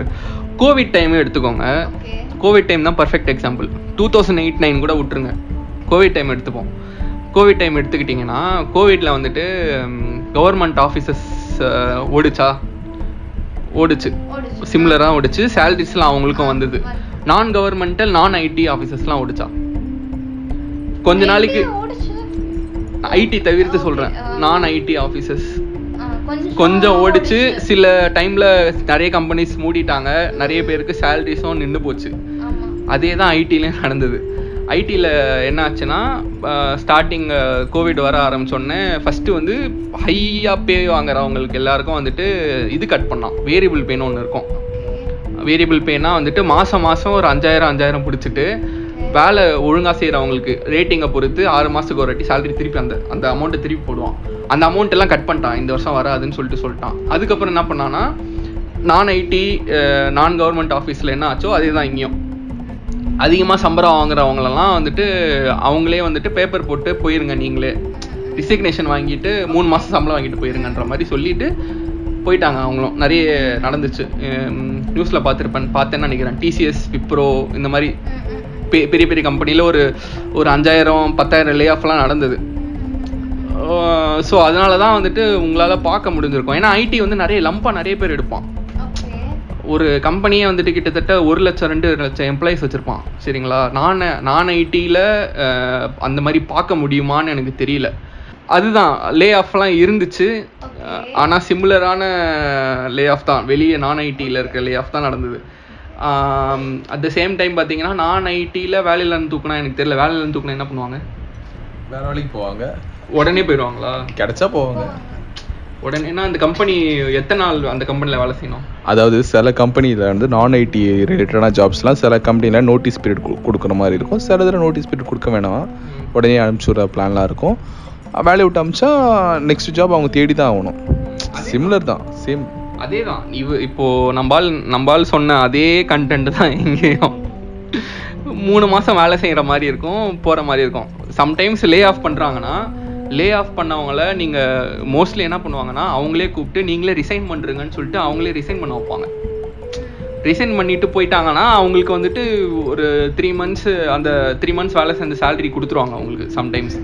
கோவிட் டைம் எடுத்துக்கோங்க. கோவிட் டைம் தான் perfect example two thousand eight nine கூட விட்டுருங்க. கோவிட் டைம் எடுத்துப்போம். கோவிட் டைம் எடுத்துக்கிட்டிங்கன்னா கோவிட்ல வந்துட்டு கவர்மெண்ட் ஆஃபீஸஸ் ஓடிச்சா? ஓடுச்சு. சிமிலராக ஓடிச்சு. சேலரிஸ்லாம் அவங்களுக்கும் வந்தது. நான் கவர்மெண்டல் நான் ஐடி ஆஃபீஸஸ்லாம் ஓடிச்சா? கொஞ்ச நாளைக்கு ஐடி தவிர்த்து சொல்கிறேன் நான் ஐடி ஆஃபீஸஸ் ஆ, கொஞ்சம் ஓடிச்சு சில டைம்ல நிறைய கம்பெனிஸ் மூடிட்டாங்க. நிறைய பேருக்கு சேலரிஸும் நின்று போச்சு. அதே தான் ஐடிலையும் நடந்தது. ஐடியில் என்ன ஆச்சுன்னா ஸ்டார்டிங் கோவிட் வர ஆரம்பிச்சோடனே ஃபஸ்ட்டு வந்து ஹையாக பே வாங்குறவங்களுக்கு எல்லாருக்கும் வந்துட்டு இது கட் பண்ணான். வேரியபிள் பேன்னு ஒன்று இருக்கும். வேரியபிள் பேனா வந்துட்டு மாதம் மாதம் ஒரு அஞ்சாயிரம் அஞ்சாயிரம் பிடிச்சிட்டு வேலை ஒழுங்காக செய்கிறவங்களுக்கு ரேட்டிங்கை பொறுத்து ஆறு மாதத்துக்கு ஒரு வாட்டி சேலரி திருப்பி அந்த அந்த அமௌண்ட்டை திருப்பி போடுவான். அந்த அமௌண்ட் எல்லாம் கட் பண்ணிட்டான். இந்த வருஷம் வராதுன்னு சொல்லிட்டு சொல்லிட்டான். அதுக்கப்புறம் என்ன பண்ணான்னா நான் ஐடி நான் கவர்மெண்ட் ஆஃபீஸில் என்ன ஆச்சோ அதே தான் இங்கேயும். அதிகமாக சம்பளம் வாங்குறவங்களெல்லாம் வந்துட்டு அவங்களே வந்துட்டு பேப்பர் போட்டு போயிருங்க நீங்களே. ரிசிக்னேஷன் வாங்கிட்டு மூணு மாதம் சம்பளம் வாங்கிட்டு போயிருங்கன்ற மாதிரி சொல்லிட்டு போயிட்டாங்க அவங்களும். நிறைய நடந்துச்சு. நியூஸில் பார்த்துருப்பேன். பார்த்தேன்னு நினைக்கிறேன். டிசிஎஸ் விப்ரோ இந்த மாதிரி. பெரிய பெரிய கம்பெனியில் ஒரு ஒரு அஞ்சாயிரம் பத்தாயிரம் லே ஆஃப்லாம் நடந்தது. ஸோ அதனால தான் வந்துட்டு உங்களால் பார்க்க முடிஞ்சிருக்கும். ஏன்னா ஐடி வந்து நிறைய லம்பாக நிறைய பேர் எடுப்பான். ஒரு கம்பெனியே வந்துட்டு கிட்டத்தட்ட ஒரு லட்சம் ரெண்டு லட்சம் எம்ப்ளாயிஸ் வச்சுருப்பான். சரிங்களா? நான் நான் ஐடியில் அந்த மாதிரி பார்க்க முடியுமான்னு எனக்கு தெரியல. அதுதான் லே ஆஃப்லாம் இருந்துச்சு ஆனால் சிமிலரான லே ஆஃப் தான். வெளியே நான் ஐடியில் இருக்க லே ஆஃப் தான் நடந்தது. அட் த சேம் டைம் பார்த்தீங்கன்னா நான் ஐடியில் வேலையிலேருந்து தூக்குனா எனக்கு தெரியல. வேலையிலேருந்து தூக்குனா என்ன பண்ணுவாங்க? வேற வேலைக்கு போவாங்க. உடனே போயிடுவாங்களா? கிடைச்சா போவாங்க. உடனே ஏன்னா அந்த கம்பெனி எத்தனை நாள் அந்த கம்பெனியில் வேலை செய்யணும்? அதாவது சில கம்பெனியில் வந்து நான் ஐடி ரிலேட்டடான ஜாப்ஸ்லாம் சில கம்பெனியில் நோட்டீஸ் பீரியட் கொடுக்குற மாதிரி இருக்கும். சில இதில் நோட்டீஸ் பீரியட் கொடுக்க வேணாம். உடனே அனுப்பிச்சுடுற பிளான்லாம் இருக்கும். வேலையை விட்டு அமிச்சா நெக்ஸ்ட் ஜாப் அவங்க தேடி தான் ஆகணும் சிமிலர் தான். சேம் அதே தான் இவ இப்போ நம்பால் நம்பால் சொன்ன அதே கண்டென்ட் தான் எங்கேயும் மூணு மாதம் வேலை செய்கிற மாதிரி இருக்கும் போகிற மாதிரி இருக்கும். சம்டைம்ஸ் லே ஆஃப் பண்ணுறாங்கன்னா லே ஆஃப் பண்ணவங்கள நீங்கள் மோஸ்ட்லி என்ன பண்ணுவாங்கன்னா அவங்களே கூப்பிட்டு நீங்களே ரிசைன் பண்ணுறீங்கன்னு சொல்லிட்டு அவங்களே ரிசைன் பண்ண வைப்பாங்க. ரிசைன் பண்ணிட்டு போயிட்டாங்கன்னா அவங்களுக்கு வந்துட்டு ஒரு த்ரீ மந்த்ஸ் அந்த த்ரீ மந்த்ஸ் வேலை செஞ்ச சேலரி கொடுத்துருவாங்க அவங்களுக்கு சம்டைம்ஸ்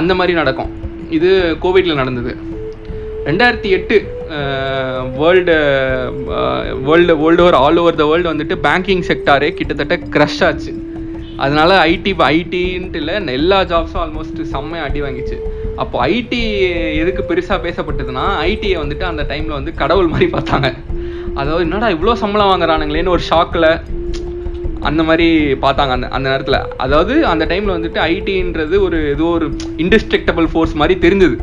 அந்த மாதிரி நடக்கும். இது கோவிட்ல நடந்தது. ரெண்டாயிரத்தி எட்டு world world world over all over the world வந்துட்டு பேங்கிங் செக்டாரே கிட்டத்தட்ட க்ரஷ் ஆச்சு. அதனால ஐடி ஐடின்ட்டு இல்லை எல்லா ஜாப்ஸும் ஆல்மோஸ்ட் செம்மையாக அடி வாங்கிச்சு. அப்போ ஐடி எதுக்கு பெருசாக பேசப்பட்டதுன்னா ஐடியை வந்துட்டு அந்த டைமில் வந்து கடவுள் மாதிரி பார்த்தாங்க. அதாவது என்னடா இவ்வளோ சம்பளம் வாங்குறானுங்களேன்னு ஒரு ஷாக்கில் அந்த மாதிரி பார்த்தாங்க அந்த அந்த நேரத்தில். அதாவது அந்த டைமில் வந்துட்டு ஐடின்றது ஒரு ஏதோ ஒரு இன்டிஸ்ட்ரக்டபிள் ஃபோர்ஸ் மாதிரி தெரிஞ்சது.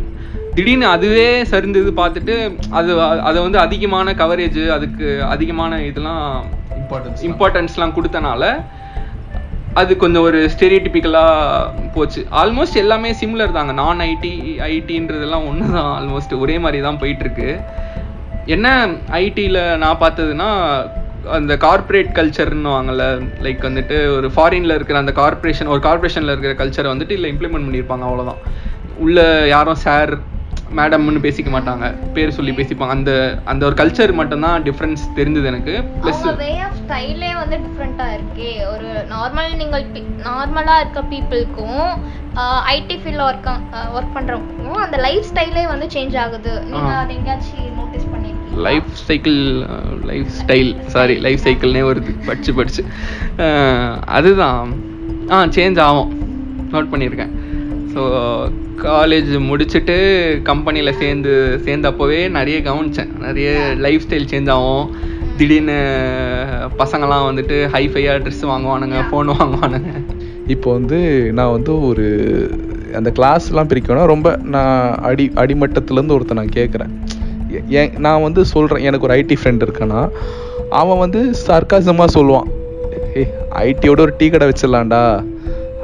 திடீர்னு அதுவே சரிந்தது பார்த்துட்டு அது அதை வந்து அதிகமான கவரேஜ் அதுக்கு அதிகமான இதெல்லாம் இம்பார்ட்டன்ஸ் இம்பார்ட்டன்ஸ்லாம் கொடுத்தனால அது கொஞ்சம் ஒரு ஸ்டெரியோடிபிக்கலாக போச்சு. ஆல்மோஸ்ட் எல்லாமே சிமிலர் தாங்க. நான் ஐடி ஐடின்றதெல்லாம் ஒன்று தான் ஆல்மோஸ்ட் ஒரே மாதிரி தான் போயிட்டுருக்கு. என்ன ஐடியில் நான் பார்த்ததுன்னா அந்த கார்ப்பரேட் கல்ச்சர்னு வாங்கல லைக் வந்துட்டு ஒரு ஃபாரின்ல இருக்கிற அந்த கார்ப்பரேஷன் ஒரு கார்ப்பரேஷனில் இருக்கிற கல்ச்சரை வந்துட்டு இல்லை இம்ப்ளிமெண்ட் பண்ணியிருப்பாங்க அவ்வளோதான் உள்ள யாரும் சார் மேடம்னு பேசிக்க மாட்டாங்க. பேர் சொல்லி பேசிப்பாங்க. அந்த அந்த ஒரு கல்ச்சர் மட்டும்தான் டிஃப்ரென்ஸ் தெரிஞ்சது எனக்கு. ப்ளஸ் வே ஆஃப் ஸ்டைலே வந்து டிஃப்ரெண்டா இருக்கே. ஒரு நார்மல் நீங்கள் நார்மலா இருக்க பீப்புளுக்கும் ஐடி ஃபீல்ட்ல ஒர்க் ஒர்க் பண்றவங்களுக்கும் அந்த லைஃப் ஸ்டைலே வந்து சேஞ்ச் ஆகுது. நீங்க ஆ. அதை எங்கேயாச்சும் நோட்டீஸ் பண்ணிருக்கீங்க life cycle life style sorry life சைக்கிள்னே வருது. படிச்சு படிச்சு. அதுதான். ஆ சேஞ்ச் ஆகும். நோட் பண்ணியிருக்கேன். ஸோ காலேஜ் முடிச்சுட்டு கம்பெனியில் சேர்ந்து சேர்ந்தப்போவே நிறைய கவனிச்சேன். நிறைய லைஃப் ஸ்டைல் சேஞ்ச் ஆகும். திடீர்னு பசங்களாம் வந்துட்டு ஹைஃபையாக ட்ரெஸ் வாங்குவானுங்க ஃபோன் வாங்குவானுங்க. இப்போ வந்து நான் வந்து ஒரு அந்த கிளாஸ்லாம் பிரிக்கணும் ரொம்ப நான் அடி அடிமட்டத்துலேருந்து ஒருத்தன் நான் கேட்குறேன். ஏன் நான் வந்து சொல்கிறேன் எனக்கு ஒரு ஐடி ஃப்ரெண்ட் இருக்கானா அவன் வந்து சர்க்காசமாக சொல்லுவான். ஏ ஐடியோட ஒரு டீ கடை வச்சிடலாம்டா.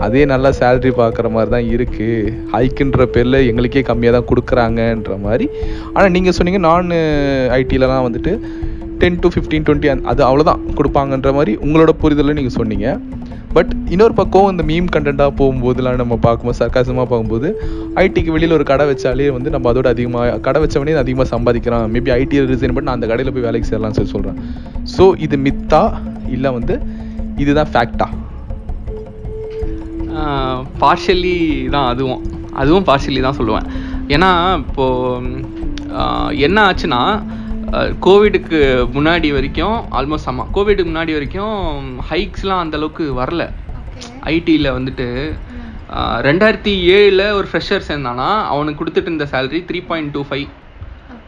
அதே நல்லா சேல்ரி பார்க்குற மாதிரி தான் இருக்குது ஹைக்குன்ற பேரில் எங்களுக்கே கம்மியாக தான் கொடுக்குறாங்கன்ற மாதிரி. ஆனால் நீங்கள் சொன்னீங்க நான் ஐடியிலலாம் வந்துட்டு டென் டு ஃபிஃப்டீன் டுவெண்ட்டி அது அவ்வளோதான் கொடுப்பாங்கன்ற மாதிரி உங்களோட புரிதலில் நீங்கள் சொன்னீங்க. பட் இன்னொரு பக்கம் இந்த மீம் கண்டென்ட்டாக போகும்போதுலாம் நம்ம பார்க்கும்போது சர்க்காசமாக பார்க்கும்போது ஐடிக்கு வெளியில் ஒரு கடை வச்சாலே வந்து நம்ம அதோட அதிகமாக கடை வச்சவனே அதிகமாக சம்பாதிக்கிறான். மேபி ஐடி ரிசைன் பண்ணி நான் அந்த கடையில் போய் வேலைக்கு சேரலாம்னு சொல்லி சொல்கிறேன் ஸோ இது மித்தா இல்லை வந்து இதுதான் ஃபேக்டா பார்ஷலி தான் அதுவும். அதுவும் பார்ஷலி தான் சொல்லுவேன். ஏன்னா இப்போது என்ன ஆச்சுன்னா கோவிடுக்கு முன்னாடி வரைக்கும் ஆல்மோஸ்ட் ஆமாம் கோவிடுக்கு முன்னாடி வரைக்கும் ஹைக்ஸ்லாம் அந்த அளவுக்கு வரல. ஐடியில் வந்துட்டு ரெண்டாயிரத்தி ஏழில் ஒரு ஃப்ரெஷர் சேர்ந்தானா அவனுக்கு கொடுத்துட்டு இருந்த salary three point two five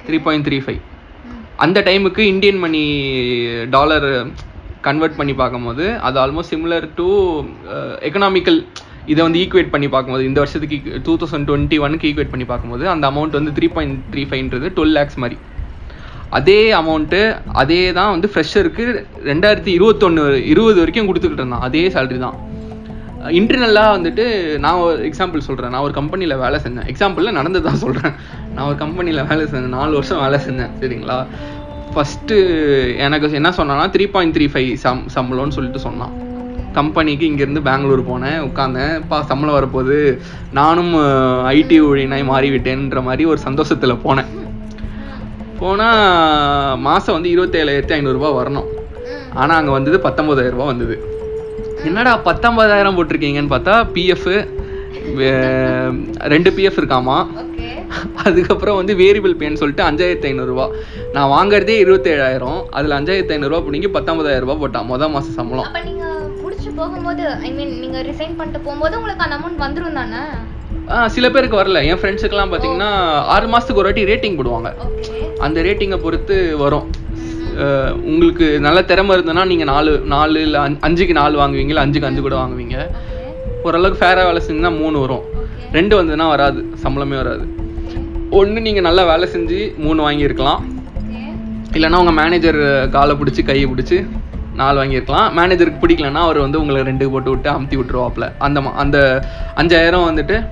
three point three five அந்த டைமுக்கு இந்தியன் மணி டாலர் கன்வெர்ட் பண்ணி பார்க்கும்போது அது ஆல்மோஸ்ட் சிமிலர் டு எக்கனாமிக்கல் இதை வந்து ஈக்குவேட் பண்ணி பார்க்கும்போது இந்த வருஷத்துக்கு டூ தௌசண்ட் டுவெண்ட்டி ஒனுக்கு ஈக்குவேட் பண்ணி பார்க்கும்போது அந்த அமௌண்ட் வந்து த்ரீ பாயிண்ட் த்ரீ ஃபைவ்ன்றது டுவெல் லேக்ஸ் மாதிரி. அதே அமௌண்ட்டு அதே தான் வந்து ஃப்ரெஷருக்கு ரெண்டாயிரத்தி இருபத்தொன்று இருபது வரைக்கும் கொடுத்துக்கிட்டு இருந்தான். அதே சேலரி தான். இன்டர்னலாக வந்துட்டு நான் ஒரு எக்ஸாம்பிள் சொல்கிறேன் நான் ஒரு கம்பெனியில் வேலை செஞ்சேன். எக்ஸாம்பிளில் நடந்து தான் சொல்கிறேன் நான் ஒரு கம்பெனியில் வேலை செஞ்சேன். நாலு வருஷம் வேலை செஞ்சேன். சரிங்களா? ஃபஸ்ட்டு எனக்கு என்ன சொன்னான்னா த்ரீ பாயிண்ட் த்ரீ ஃபைவ் சம் சம்பளம்னு சொல்லிட்டு சொன்னான். கம்பெனிக்கு இங்கேருந்து பெங்களூர் போனேன் உட்காந்தேன் பா சம்பளம் வரப்போகுது நானும் ஐடி ஊழியனாய் மாறிவிட்டேன்ற மாதிரி ஒரு சந்தோஷத்தில் போனேன். போனால் மாதம் வந்து இருபத்தேழாயிரத்தி ஐநூறுரூவா வரணும். ஆனால் அங்கே வந்தது பத்தொம்பதாயிரம் வந்தது. என்னடா பத்தொம்பதாயிரம் போட்டிருக்கீங்கன்னு பார்த்தா பிஎஃப் ரெண்டு பிஎஃப் இருக்காமா? அதுக்கப்புறம் வந்து வேரியபிள் பேன்னு சொல்லிட்டு அஞ்சாயிரத்தி ஐநூறுரூவா நான் வாங்குறதே இருபத்தேழாயிரம். அதில் அஞ்சாயிரத்தி ஐநூறுரூவா பிடிங்கி பத்தொன்பதாயிரம் ரூபாய் போட்டான் மொதல் மாதம் சம்பளம். அப்ப நீங்க முடிச்சு போகும்போது ஐ மீன் நீங்க ரிசைன் பண்ணிட்டு போகும்போது உங்களுக்கு அந்த அமௌண்ட் வந்துரும் தானே? சில பேருக்கு வரல. என் ஃப்ரெண்ட்ஸுக்கெல்லாம் பார்த்தீங்கன்னா ஆறு மாதத்துக்கு ஒரு வாட்டி ரேட்டிங் போடுவாங்க. அந்த ரேட்டிங்கை பொறுத்து வரும். உங்களுக்கு நல்ல திறமை இருந்ததுன்னா நீங்கள் நாலு நாலு இல்லை அஞ்சுக்கு நாலு வாங்குவீங்க இல்லை அஞ்சுக்கு அஞ்சு கூட வாங்குவீங்க. ஓரளவுக்கு ஃபேராக வேலை செஞ்சுன்னா மூணு வரும். ரெண்டு வந்ததுன்னா வராது. சம்பளமே வராது. ஒன்று நீங்கள் நல்லா வேலை செஞ்சு மூணு வாங்கியிருக்கலாம். இல்லைன்னா உங்கள் மேனேஜர் காலை பிடிச்சி கையை பிடிச்சி நாலு வாங்கியிருக்கலாம். மேனேஜருக்கு பிடிக்கலன்னா அவர் வந்து உங்களை ரெண்டு போட்டு விட்டு அமுத்தி விட்டுருவாப்ல அந்த அந்த அஞ்சாயிரம் வந்துட்டு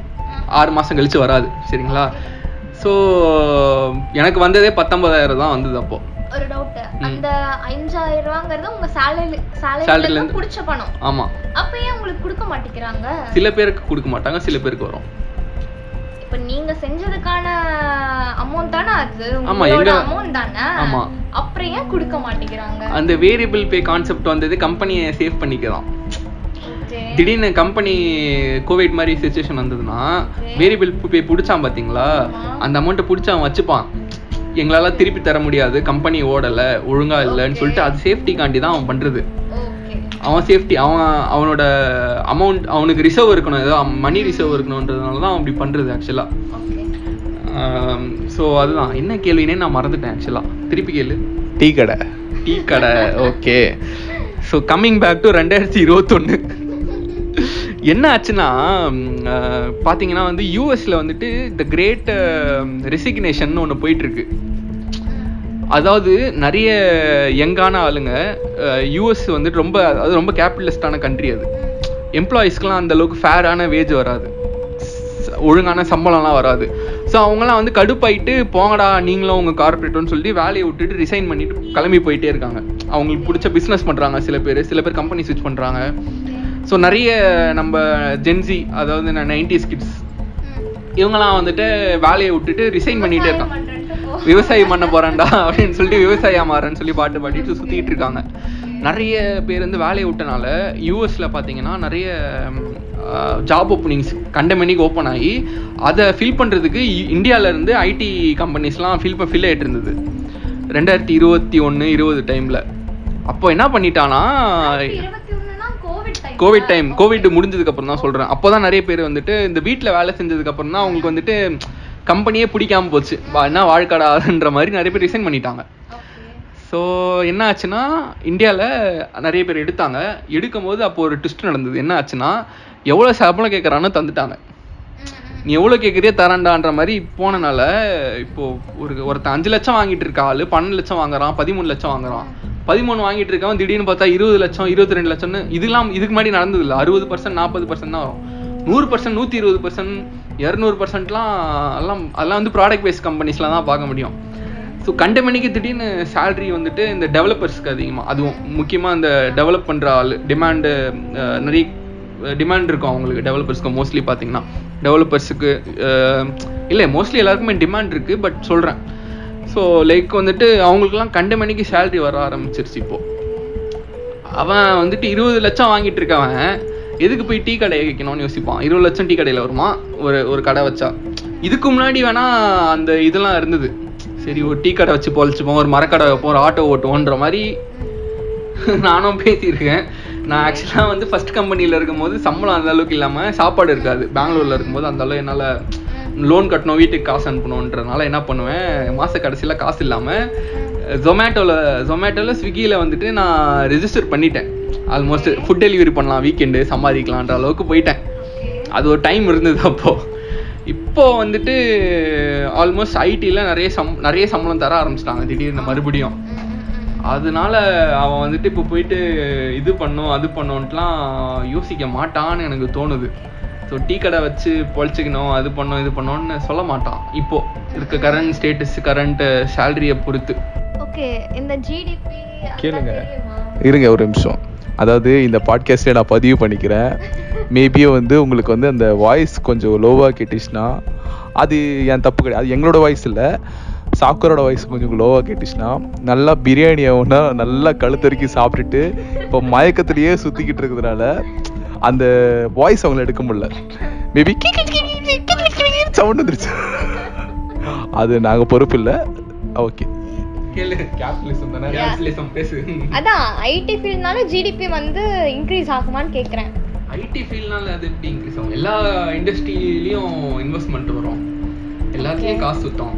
ஆறு மாதம் கழிச்சு வராது. சரிங்களா? ஸோ எனக்கு வந்ததே பத்தொன்பதாயிரம் தான் வந்தது அப்போ. ஒரு டவுட் அந்த அஞ்சாயிரம் ரூபாங்கிறது உங்க சேலரி Salary ல சேலரில இருந்து- புடிச்ச பணம். ஆமாம் அப்ப ஏன் உங்களுக்கு கொடுக்க மாட்டேங்கிறாங்க? சில பேருக்கு கொடுக்க மாட்டாங்க சில பேருக்கு வரும். இப்ப நீங்க செஞ்சதுக்கான அமௌண்ட் தானே அது ஆமா, எங்க- அமௌண்ட் தானே ஆமா. அப்புறம் ஏன் கொடுக்க மாட்டேங்கிறாங்க அந்த வேரியபிள் பே கான்செப்ட் வந்தது கம்பெனியை சேவ் பண்ணிக்கலாம். திடீர்னு கம்பெனி கோவிட் மாதிரி சுச்சுவேஷன் வந்ததுன்னா. வேரியபிள் பே பிடிச்சான் பாத்தீங்களா ஆமா. அந்த அமௌண்ட்டை பிடிச்சி அவன் வச்சுப்பான் எங்களால திருப்பி தர முடியாது கம்பெனி ஓடல ஒழுங்கா இல்லைன்னு. சொல்லிட்டு அது சேஃப்டிக்காண்டி தான் அவன் பண்றது Okay. அவன் சேஃப்டி அவன் அவனோட அமௌண்ட் அவனுக்கு ரிசர்வ் இருக்கணும். ஏதோ மணி ரிசர்வ் இருக்கணுன்றதுனால தான் அப்படி பண்றது ஆக்சுவலா Okay. ஸோ அதுதான். என்ன கேள்வினே நான் மறந்துட்டேன் ஆக்சுவலா திருப்பி கேளு. டீ கடை. டீ கடை okay so coming back to ரெண்டாயிரத்தி இருபத்தொன்று என்ன ஆச்சுன்னா ம், அஹ், பாத்தீங்கன்னா வந்து யூஎஸ்ல வந்துட்டு த கிரேட் ரெசிக்னேஷன் ஒன்று போயிட்டு இருக்கு. அதாவது நிறைய யங்கான ஆளுங்க யூஎஸ் வந்துட்டு ரொம்ப அது ரொம்ப கேபிட்டலிஸ்டான கண்ட்ரி அது. எம்ப்ளாயீஸ்க்குலாம் அந்த அளவுக்கு ஃபேரான வேஜ் வராது. ஒழுங்கான சம்பளம்லாம் வராது. ஸோ அவங்களாம் வந்து கடுப்பாயிட்டு போங்கடா நீங்களும் உங்கள் கார்பரேட்னு சொல்லிட்டு வேலையை விட்டுட்டு ரிசைன் பண்ணிட்டு கிளம்பி போயிட்டே இருக்காங்க. அவங்களுக்கு பிடிச்ச பிஸ்னஸ் பண்ணுறாங்க சில பேர். சில பேர் கம்பெனி ஸ்விட்ச் பண்ணுறாங்க ஸோ நிறைய நம்ம ஜென்சி அதாவது நைன்டிஸ் கிட்ஸ் இவங்கெல்லாம் வந்துட்டு வேலையை விட்டுட்டு ரிசைன் பண்ணிகிட்டே இருக்காங்க. விவசாயம் பண்ண போறேன்டா அப்படின்னு சொல்லிட்டு விவசாயம் மாறேன்னு சொல்லி பாட்டு பாடிட்டு சுத்திட்டு இருக்காங்க. நிறைய பேர் வந்து வேலையை விட்டனால யூஎஸ்ல பாத்தீங்கன்னா நிறைய ஜாப் ஓப்பனிங்ஸ் கண்டமணிக்கு ஓப்பன் ஆகி அதை ஃபில் பண்றதுக்கு இ- இந்தியால இருந்து ஐடி கம்பெனிஸ்லாம் ஃபில் ஃபில் ஆயிட்டு இருந்தது. ரெண்டாயிரத்தி இருபத்தி ஒன்று இருபது டைம்ல அப்போ என்ன பண்ணிட்டானா இருபத்தி ஒண்ணுனா COVID time. COVID time COVID முடிஞ்சதுக்கு அப்புறம் தான் சொல்றேன். அப்போதான் நிறைய பேர் வந்துட்டு இந்த வீட்ல வேலை செஞ்சதுக்கு அப்புறம் தான் அவங்களுக்கு வந்துட்டு கம்பெனியே பிடிக்காம போச்சு. என்ன வாழ்க்கடான்ற மாதிரி நிறைய பேர் ரிசைன் பண்ணிட்டாங்க. ஸோ என்ன ஆச்சுன்னா இந்தியாவில் நிறைய பேர் எடுத்தாங்க. எடுக்கும்போது அப்போ ஒரு ட்விஸ்ட் நடந்தது. என்ன ஆச்சுன்னா எவ்வளோ சம்பளம் கேட்குறான்னு தந்துட்டாங்க. நீ எவ்வளோ கேட்குறியோ தரேன்டான்ற மாதிரி போனனால இப்போ ஒரு ஒருத்தன் அஞ்சு லட்சம் வாங்கிட்டு இருக்க ஆளு பன்னெண்டு லட்சம் வாங்குறான் பதிமூணு லட்சம் வாங்குறான். பதிமூணு வாங்கிட்டு இருக்கவன் திடீர்னு பார்த்தா இருபது லட்சம் இருபத்தி ரெண்டு லட்சம்னு இதெல்லாம் இதுக்கு முன்னாடி நடந்தது இல்லை. அறுபது பர்சன்ட் நாற்பது பர்சன்ட் தான் வரும். நூறு பர்சன்ட் நூற்றி இருபது பர்சன்ட் இரநூறு பர்சன்ட்லாம் எல்லாம் அதெல்லாம் வந்து ப்ராடக்ட் பேஸ்ட் கம்பெனிஸ்லாம் தான் பார்க்க முடியும். ஸோ கண்டமணிக்கு திடீர்னு சேல்ரி வந்துட்டு இந்த டெவலப்பர்ஸ்க்கு அதிகமாக அதுவும் முக்கியமாக இந்த டெவலப் பண்ணுற ஆள் டிமாண்டு நிறைய டிமாண்ட் இருக்கும் அவங்களுக்கு டெவலப்பர்ஸ்க்கு மோஸ்ட்லி பார்த்தீங்கன்னா டெவலப்பர்ஸுக்கு இல்லை மோஸ்ட்லி எல்லாருக்குமே டிமாண்ட் இருக்குது பட் சொல்கிறேன் ஸோ லைக் வந்துட்டு அவங்களுக்குலாம் கண்டமணிக்கு சேல்ரி வர ஆரம்பிச்சிருச்சு இப்போது அவன் வந்துட்டு இருபது லட்சம் வாங்கிட்டு இருக்கவன். எதுக்கு போய் டீ கடை வைக்கணும்னு யோசிப்பான்? இருபது லட்சம் டீ கடையில் வருமா? ஒரு ஒரு கடை வச்சா. இதுக்கு முன்னாடி வேணா அந்த இதெல்லாம் இருந்தது. சரி ஒரு டீ கடை வச்சு பொழைச்சுப்போம் ஒரு மரக்கடை வைப்போம் ஒரு ஆட்டோ ஓட்டுவோன்ற மாதிரி நானும் பேசியிருக்கேன். நான் ஆக்சுவலாக வந்து ஃபர்ஸ்ட் கம்பெனியில் இருக்கும்போது சம்பளம் அந்த அளவுக்கு இல்லாமல் சாப்பாடு இருக்காது. பெங்களூரில் இருக்கும்போது அந்த அளவு என்னால் லோன் கட்டணும் வீட்டுக்கு காசு அனுப்பணுன்றனால என்ன பண்ணுவேன் மாத கடைசியில் காசு இல்லாமல் ஜொமேட்டோவில் ஜொமேட்டோவில் ஸ்விக்கியில் வந்துட்டு நான் ரெஜிஸ்டர் பண்ணிட்டேன். ஆல்மோஸ்ட் ஃபுட் டெலிவரி பண்ணலாம் வீக்கெண்டு சம்பாதிக்கலான்ற அளவுக்கு போயிட்டேன். அது ஒரு டைம் இருந்தது அப்போது இப்போ வந்துட்டு ஆல்மோஸ்ட் ஐடியில் நிறைய சம் நிறைய சம்பளம் தர ஆரம்பிச்சிட்டாங்க திடீர்னு மறுபடியும். அதனால அவன் வந்துட்டு இப்போ போயிட்டு இது பண்ணும் அது பண்ணுன்ட்டுலாம் யோசிக்க மாட்டான்னு எனக்கு தோணுது. ஸோ டீ கடை வச்சு பொழைச்சிக்கணும் அது பண்ணோம் இது பண்ணோன்னு சொல்ல மாட்டான். இப்போ இருக்க கரண்ட் ஸ்டேட்டஸ் கரண்ட் சேலரியை பொறுத்து. ஓகே இந்த ஜிடிபி கேளுங்க. இருங்க ஒரு நிமிஷம். அதாவது இந்த பாட்காஸ்ட்டை நான் பதிவு பண்ணிக்கிறேன். மேபி வந்து உங்களுக்கு வந்து அந்த வாய்ஸ் கொஞ்சம் லோவாக கேட்டுச்சுன்னா அது என் தப்பு கிடையாது. அது எங்களோட வாய்ஸ் இல்லை. சாக்கரோட வாய்ஸ் கொஞ்சம் லோவாக கேட்டுச்சுன்னா நல்லா பிரியாணியை ஒன்றா நல்லா கழுத்தறுக்கி சாப்பிட்டுட்டு இப்போ மயக்கத்திலேயே சுற்றிக்கிட்டு இருக்கிறதுனால அந்த வாய்ஸ் அவங்கள எடுக்க முடியல. மேபி சவுண்ட் வந்துருச்சு. அது நாங்கள் பொறுப்பு இல்லை. ஓகே அதான் ஐடி ஃபீல்ட்னால ஜிடிபி வந்து இன்க்ரீஸ் ஆகுமான்னு கேக்குறேன். ஐடி ஃபீல்ட்னால அது எப்படி இன்க்ரீஸ் ஆகும்? எல்லா இண்டஸ்ட்ரியிலையும் இன்வெஸ்ட்மெண்ட் வரும். எல்லாத்துலேயும் காசு சுத்தம்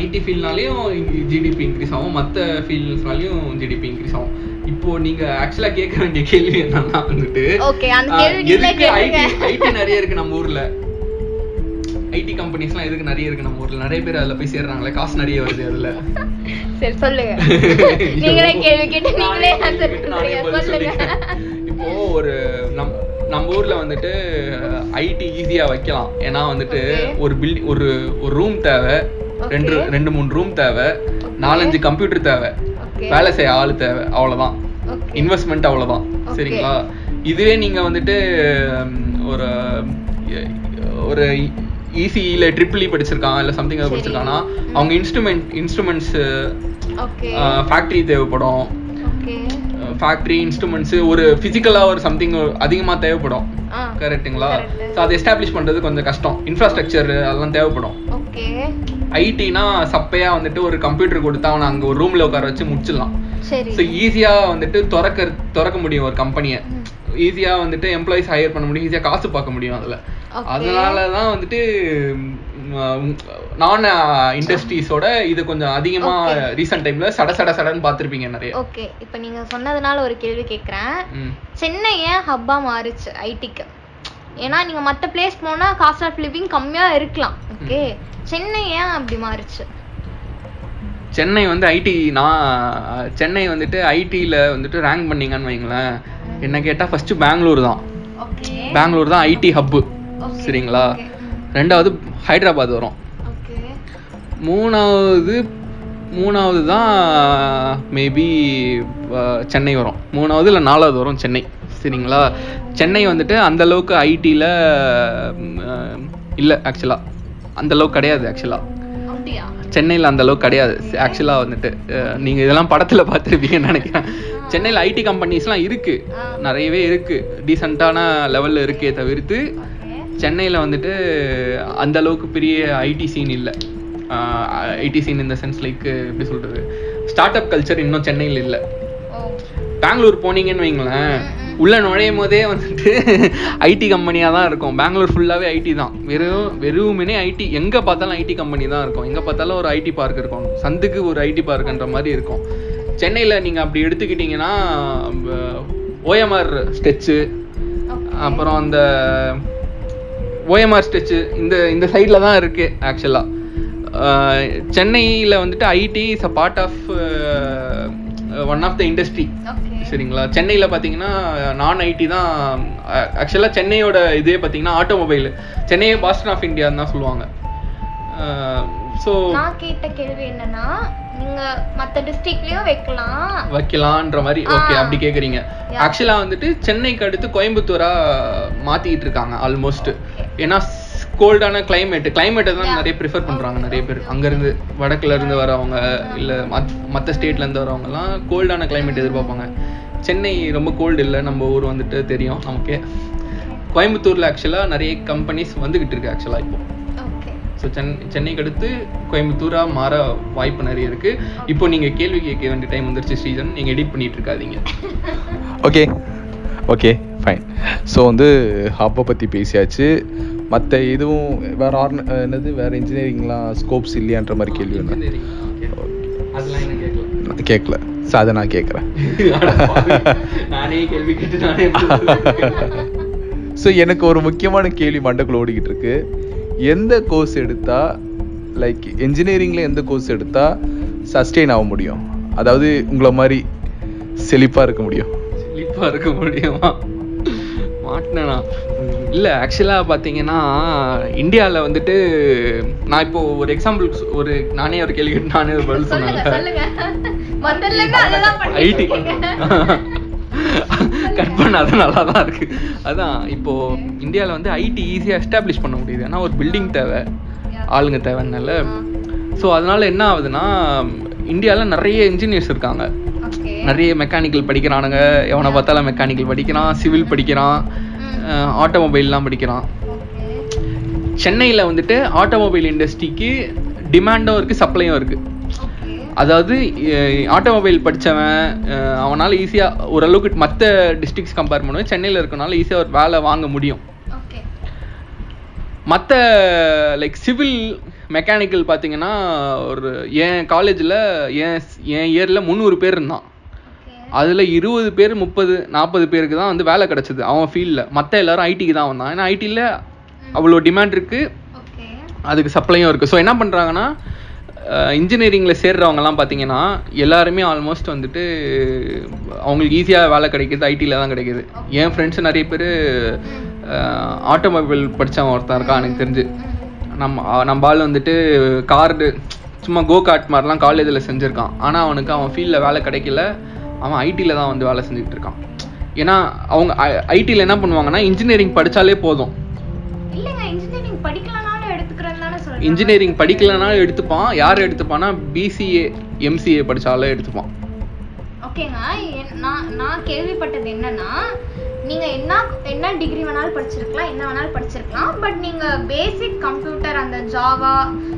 ஐடி ஃபீல்ட்னாலையும் ஜிடிபி இன்க்ரீஸ் ஆகும். மற்ற ஃபீல்ட்ஸ்னாலையும் ஜிடிபி இன்க்ரீஸ் ஆகும். இப்போ நீங்க ஆக்சுவலா கேட்க வேண்டிய கேள்வி என்னன்னா வந்துட்டு எதுக்கு ஐடி. ஐடி நிறைய இருக்கு நம்ம ஊர்ல? ஐடி கம்பெனிஸ்லாம் எதுக்கு நிறைய இருக்கு நம்ம ஊர்ல? நிறைய பேர் அதுல போய் சேர்றாங்களே. காசு நிறைய வருது அதுல. சரி சொல்லுங்க. நீங்களே கேள்வி கேட்டு நீங்களே. இப்போ ஒரு நம் நம்ம ஊர்ல வந்துட்டு ஐடி ஈஸியா வைக்கலாம். ஏன்னா வந்துட்டு. ஒரு பில்டிங் ஒரு ஒரு ரூம் தேவை. ரெண்டு. ரெண்டு மூணு ரூம் தேவை. நாலஞ்சு கம்ப்யூட்டர் தேவை. வேலை செய்ய ஆள் தேவை. அவ்வளவுதான். Okay. இன்வெஸ்ட்மெண்ட் அவ்வளவுதான். Okay. சரிங்களா? இதுவே நீங்க வந்துட்டு ஒரு ஒரு இசிஇல ட்ரிபிள் இ படிச்சிருக்கான் இல்லை சம்திங் சரி. படிச்சிருக்கானா அவங்க இன்ஸ்ட்ருமெண்ட் இன்ஸ்ட்ருமெண்ட்ஸ் ஃபேக்ட்ரி தேவைப்படும். ஃபேக்ட்ரி இன்ஸ்ட்ருமெண்ட்ஸ் ஒரு ஃபிசிக்கலாக ஒரு சம்திங் அதிகமாக தேவைப்படும். கரெக்ட்டுங்களா. ஸோ அதை எஸ்டாப்ளிஷ் பண்ணுறது கொஞ்சம் கஷ்டம். இன்ஃப்ராஸ்ட்ரக்சர் அதெல்லாம் தேவைப்படும். ஐடினா சப்பையா வந்துட்டு ஒரு கம்ப்யூட்டர் கொடுத்தா அவனை அங்கே ஒரு ரூமில் உட்கார வச்சு முடிச்சிடலாம். ஸோ ஈஸியாக வந்துட்டு திறக்க திறக்க முடியும் ஒரு கம்பெனியை ஈஸியாக வந்துட்டு எம்ப்ளாயிஸ் ஹையர் பண்ண முடியும். ஈஸியாக காசு பார்க்க முடியும் அதில். Okay. அதனால தான் வந்துட்டு நான் இண்டஸ்ட்ரீஸோட இது கொஞ்சம் Okay. ரீசெண்ட் டைம்ல சட சட சடன்னு பார்த்துருப்பீங்க நிறைய. ஓகே இப்போ நீங்க சொன்னதுனால ஒரு கேள்வி கேட்குறேன் ம். சென்னை ஏன் ஹப்பா மாறுச்சு ஐடிக்கு ஏன்னா நீங்க மத்த பிளேஸ் போனா காஸ்ட் ஆஃப் லிவிங் கம்மியா இருக்கலாம். ஓகே சென்னை ஏன் அப்படி மாறுச்சு? சென்னை வந்து ஐடி நான் சென்னை வந்துட்டு ஐடியில் வந்துட்டு ரேங்க் பண்ணீங்கன்னு வைங்களேன். என்ன கேட்டால் ஃபர்ஸ்ட் பெங்களூர் தான். பெங்களூர் தான் ஐடி ஹப்பு சரிங்களா. ரெண்டாவது ஹைதராபாத் வரும். மூணாவது மூணாவது தான் மேபி சென்னை வரும். மூணாவது இல்லை நாலாவது வரும் சென்னை. சரிங்களா சென்னை வந்துட்டு அந்த அளவுக்கு ஐடியில் இல்லை ஆக்சுவலாக அந்த அளவுக்கு கிடையாது ஆக்சுவலாக சென்னையில் அந்த அளவுக்கு கிடையாது. ஆக்சுவலாக வந்துட்டு அஹ், நீங்க இதெல்லாம் படத்துல பார்த்துருப்பீங்கன்னு நினைக்கிறேன். சென்னையில் ஐடி கம்பெனிஸ்லாம் இருக்கு. நிறையவே இருக்கு. டீசெண்டான லெவல்ல இருக்கே தவிர்த்து சென்னையில் வந்துட்டு அந்த அளவுக்கு பெரிய ஐடி சீன் இல்லை. ஐடி சீன் இந்த சென்ஸ் லைக் எப்படி சொல்றது? ஸ்டார்ட் அப் கல்ச்சர் இன்னும் சென்னையில் இல்லை. பெங்களூர் போனீங்கன்னு வைங்களேன். உள்ள நுழையும் போதே வந்துட்டு ஐடி கம்பெனியா தான் இருக்கும். பெங்களூர் ஃபுல்லாவே ஐடி தான். வெறும் வெறுமனே ஐடி எங்க பார்த்தாலும் ஐடி கம்பெனி தான் இருக்கும். எங்க பார்த்தாலும் ஒரு ஐடி பார்க் இருக்கும். சந்துக்கு ஒரு ஐடி பார்க்ன்ற மாதிரி இருக்கும். சென்னையில நீங்க அப்படி எடுத்துக்கிட்டீங்கன்னா ஓஎம்ஆர் ஸ்டெச்சு அப்புறம் அந்த ஓஎம்ஆர் ஸ்டெச்சு இந்த இந்த சைடில் தான் இருக்கு ஆக்சுவலாக சென்னையில் வந்துட்டு IT is a part of one of the industry சரிங்களா? சென்னையில் பார்த்தீங்கன்னா நான் ஐடி தான் ஆக்சுவலாக சென்னையோட இதே பார்த்தீங்கன்னா ஆட்டோமொபைல் சென்னையை பாஸ்டன் ஆஃப் இந்தியான்னு தான் சொல்லுவாங்க. ஸோ நான் கேட்ட கேள்வி என்னன்னா நீங்க மத்த டிஸ்ட்ரிக்ட்லயும் வைக்கலாம். வைக்கலான்ற மாதிரி ஓகே. அப்படி கேக்குறீங்க. ஆக்சுவலா வந்துட்டு சென்னைக்கு அடுத்து கோயம்புத்தூரா மாத்திட்டு இருக்காங்க ஆல்மோஸ்ட் ஏன்னா கோல்டான climate கிளைமேட்டை தான். நிறைய ப்ரிஃபர் பண்றாங்க நிறைய பேர். அங்க இருந்து வடக்குல இருந்து வரவங்க இல்ல மத்- மத்த ஸ்டேட்ல இருந்து வரவங்க எல்லாம் கோல்டான climate எதிர்பார்ப்பாங்க. சென்னை ரொம்ப கோல்டு இல்லை நம்ம ஊர் வந்துட்டு தெரியும் நமக்கே. கோயம்புத்தூர்ல ஆக்சுவலா நிறைய கம்பெனிஸ் வந்துகிட்டு இருக்கு ஆக்சுவலா இப்போ. ஓகே ஸோ சென்னை சென்னைக்கு அடுத்து கோயம்புத்தூரா மாற வாய்ப்பு நிறைய இருக்கு. இப்போ நீங்க கேள்வி கேட்க வேண்டிய டைம் வந்துருச்சு ஸ்ரீஜன் நீங்க எடிட் பண்ணிட்டு இருக்காதீங்க. ஓகே ஓகே ஃபைன் ஸோ வந்து ஹப்பை பற்றி பேசியாச்சு. மற்ற எதுவும் வேற ஆர்ன என்னது வேற இன்ஜினியரிங்லாம் ஸ்கோப்ஸ் இல்லையான்ற மாதிரி கேள்வி ஒன்று கேட்கல. ஸோ அதை நான் கேட்குறேன். ஸோ எனக்கு ஒரு முக்கியமான கேள்வி மண்டக்குள்ள ஓடிக்கிட்டு இருக்கு. எந்த கோர்ஸ் எடுத்தா லைக் இன்ஜினியரிங்கில் எந்த கோர்ஸ் எடுத்தா சஸ்டெயின் ஆக முடியும்? அதாவது உங்களை மாதிரி செழிப்பாக இருக்க முடியும். ஸ்லிப்பா இருக்க முடியுமா? மாட்டினா இல்ல ஆக்சுவலா பாத்தீங்கன்னா இந்தியால வந்துட்டு நான் இப்போ ஒரு எக்ஸாம்பிள் ஒரு நானே ஒரு கேள்வி நானே ஒரு பதில் சொன்னேன். ஐடி கட் பண்ணாத நல்லா தான் இருக்கு. அதான் இப்போ இந்தியாவில் வந்து ஐடி ஈஸியாக எஸ்டாப்ளிஷ் பண்ண முடியுது. ஏன்னா ஒரு பில்டிங் தேவை. ஆளுங்க தேவைன்னால. ஸோ அதனால என்ன ஆகுதுன்னா இந்தியாவில் நிறைய இன்ஜினியர்ஸ் இருக்காங்க. நிறைய மெக்கானிக்கல் படிக்கிறானுங்க. எவனை பார்த்தாலும் மெக்கானிக்கல் படிக்கிறான் சிவில் படிக்கிறான். ஆட்டோமொபைல்லாம் படிக்கிறான். சென்னையில் வந்துட்டு ஆட்டோமொபைல் இண்டஸ்ட்ரிக்கு டிமாண்டும் இருக்குது சப்ளையும் இருக்குது அதாவது ஆட்டோமொபைல் படிச்சவன் அஹ், அவனால ஈஸியாக ஓரளவுக்கு மற்ற டிஸ்ட்ரிக்ஸ் கம்பேர் பண்ணுவேன். சென்னையில் இருக்கனால ஈஸியாக ஒரு வேலை வாங்க முடியும். மற்ற லைக் சிவில் மெக்கானிக்கல் பார்த்தீங்கன்னா ஒரு என் காலேஜில் என் என் இயரில் முந்நூறு பேர் இருந்தான். அதில் இருபது பேர் முப்பது நாற்பது பேருக்கு தான் வந்து வேலை கிடச்சிது அவன் ஃபீல்டில் மற்ற எல்லாரும் ஐடிக்கு தான் வந்தான். ஏன்னா ஐடியில் அவ்வளோ டிமாண்ட் இருக்குது அதுக்கு சப்ளையும் இருக்குது ஸோ என்ன பண்ணுறாங்கன்னா இன்ஜினியரிங்கில் சேர்றவங்கலாம் பார்த்தீங்கன்னா எல்லாருமே ஆல்மோஸ்ட் வந்துட்டு அவங்களுக்கு ஈஸியாக வேலை கிடைக்குது ஐடியில் தான் கிடைக்குது. என் ஃப்ரெண்ட்ஸ் நிறைய பேர் ஆட்டோமொபைல் படித்தவன் ஒருத்தன் இருக்கான் எனக்கு தெரிஞ்சு. நம்ம நம்ம ஆள் வந்துட்டு கார்டு சும்மா கோ கார்ட் மாதிரிலாம் காலேஜில் செஞ்சுருக்கான். ஆனால் அவனுக்கு அவன் ஃபீல்டில் வேலை கிடைக்கல. அவன் ஐடியில் தான் வந்து வேலை செஞ்சுட்டு இருக்கான். ஏன்னா அவங்க ஐடியில் என்ன பண்ணுவாங்கன்னா இன்ஜினியரிங் படித்தாலே போதும். இன்ஜினியரிங் படிக்கலனாலும் எடுத்துப்பான். யார் எடுத்துப்பான்னா பிசிஏ எம்சிஏ படிச்சாலும் எடுத்துப்பான். ஓகேங்க நான் நான் கேள்விப்பட்டது என்னன்னா நீங்க என்ன என்ன டிகிரி வேணாலும் படிச்சிருக்கலாம் என்ன வேணாலும் படிச்சிருக்கலாம். பட் நீங்க பேசிக் கம்ப்யூட்டர் அந்த ஜாவா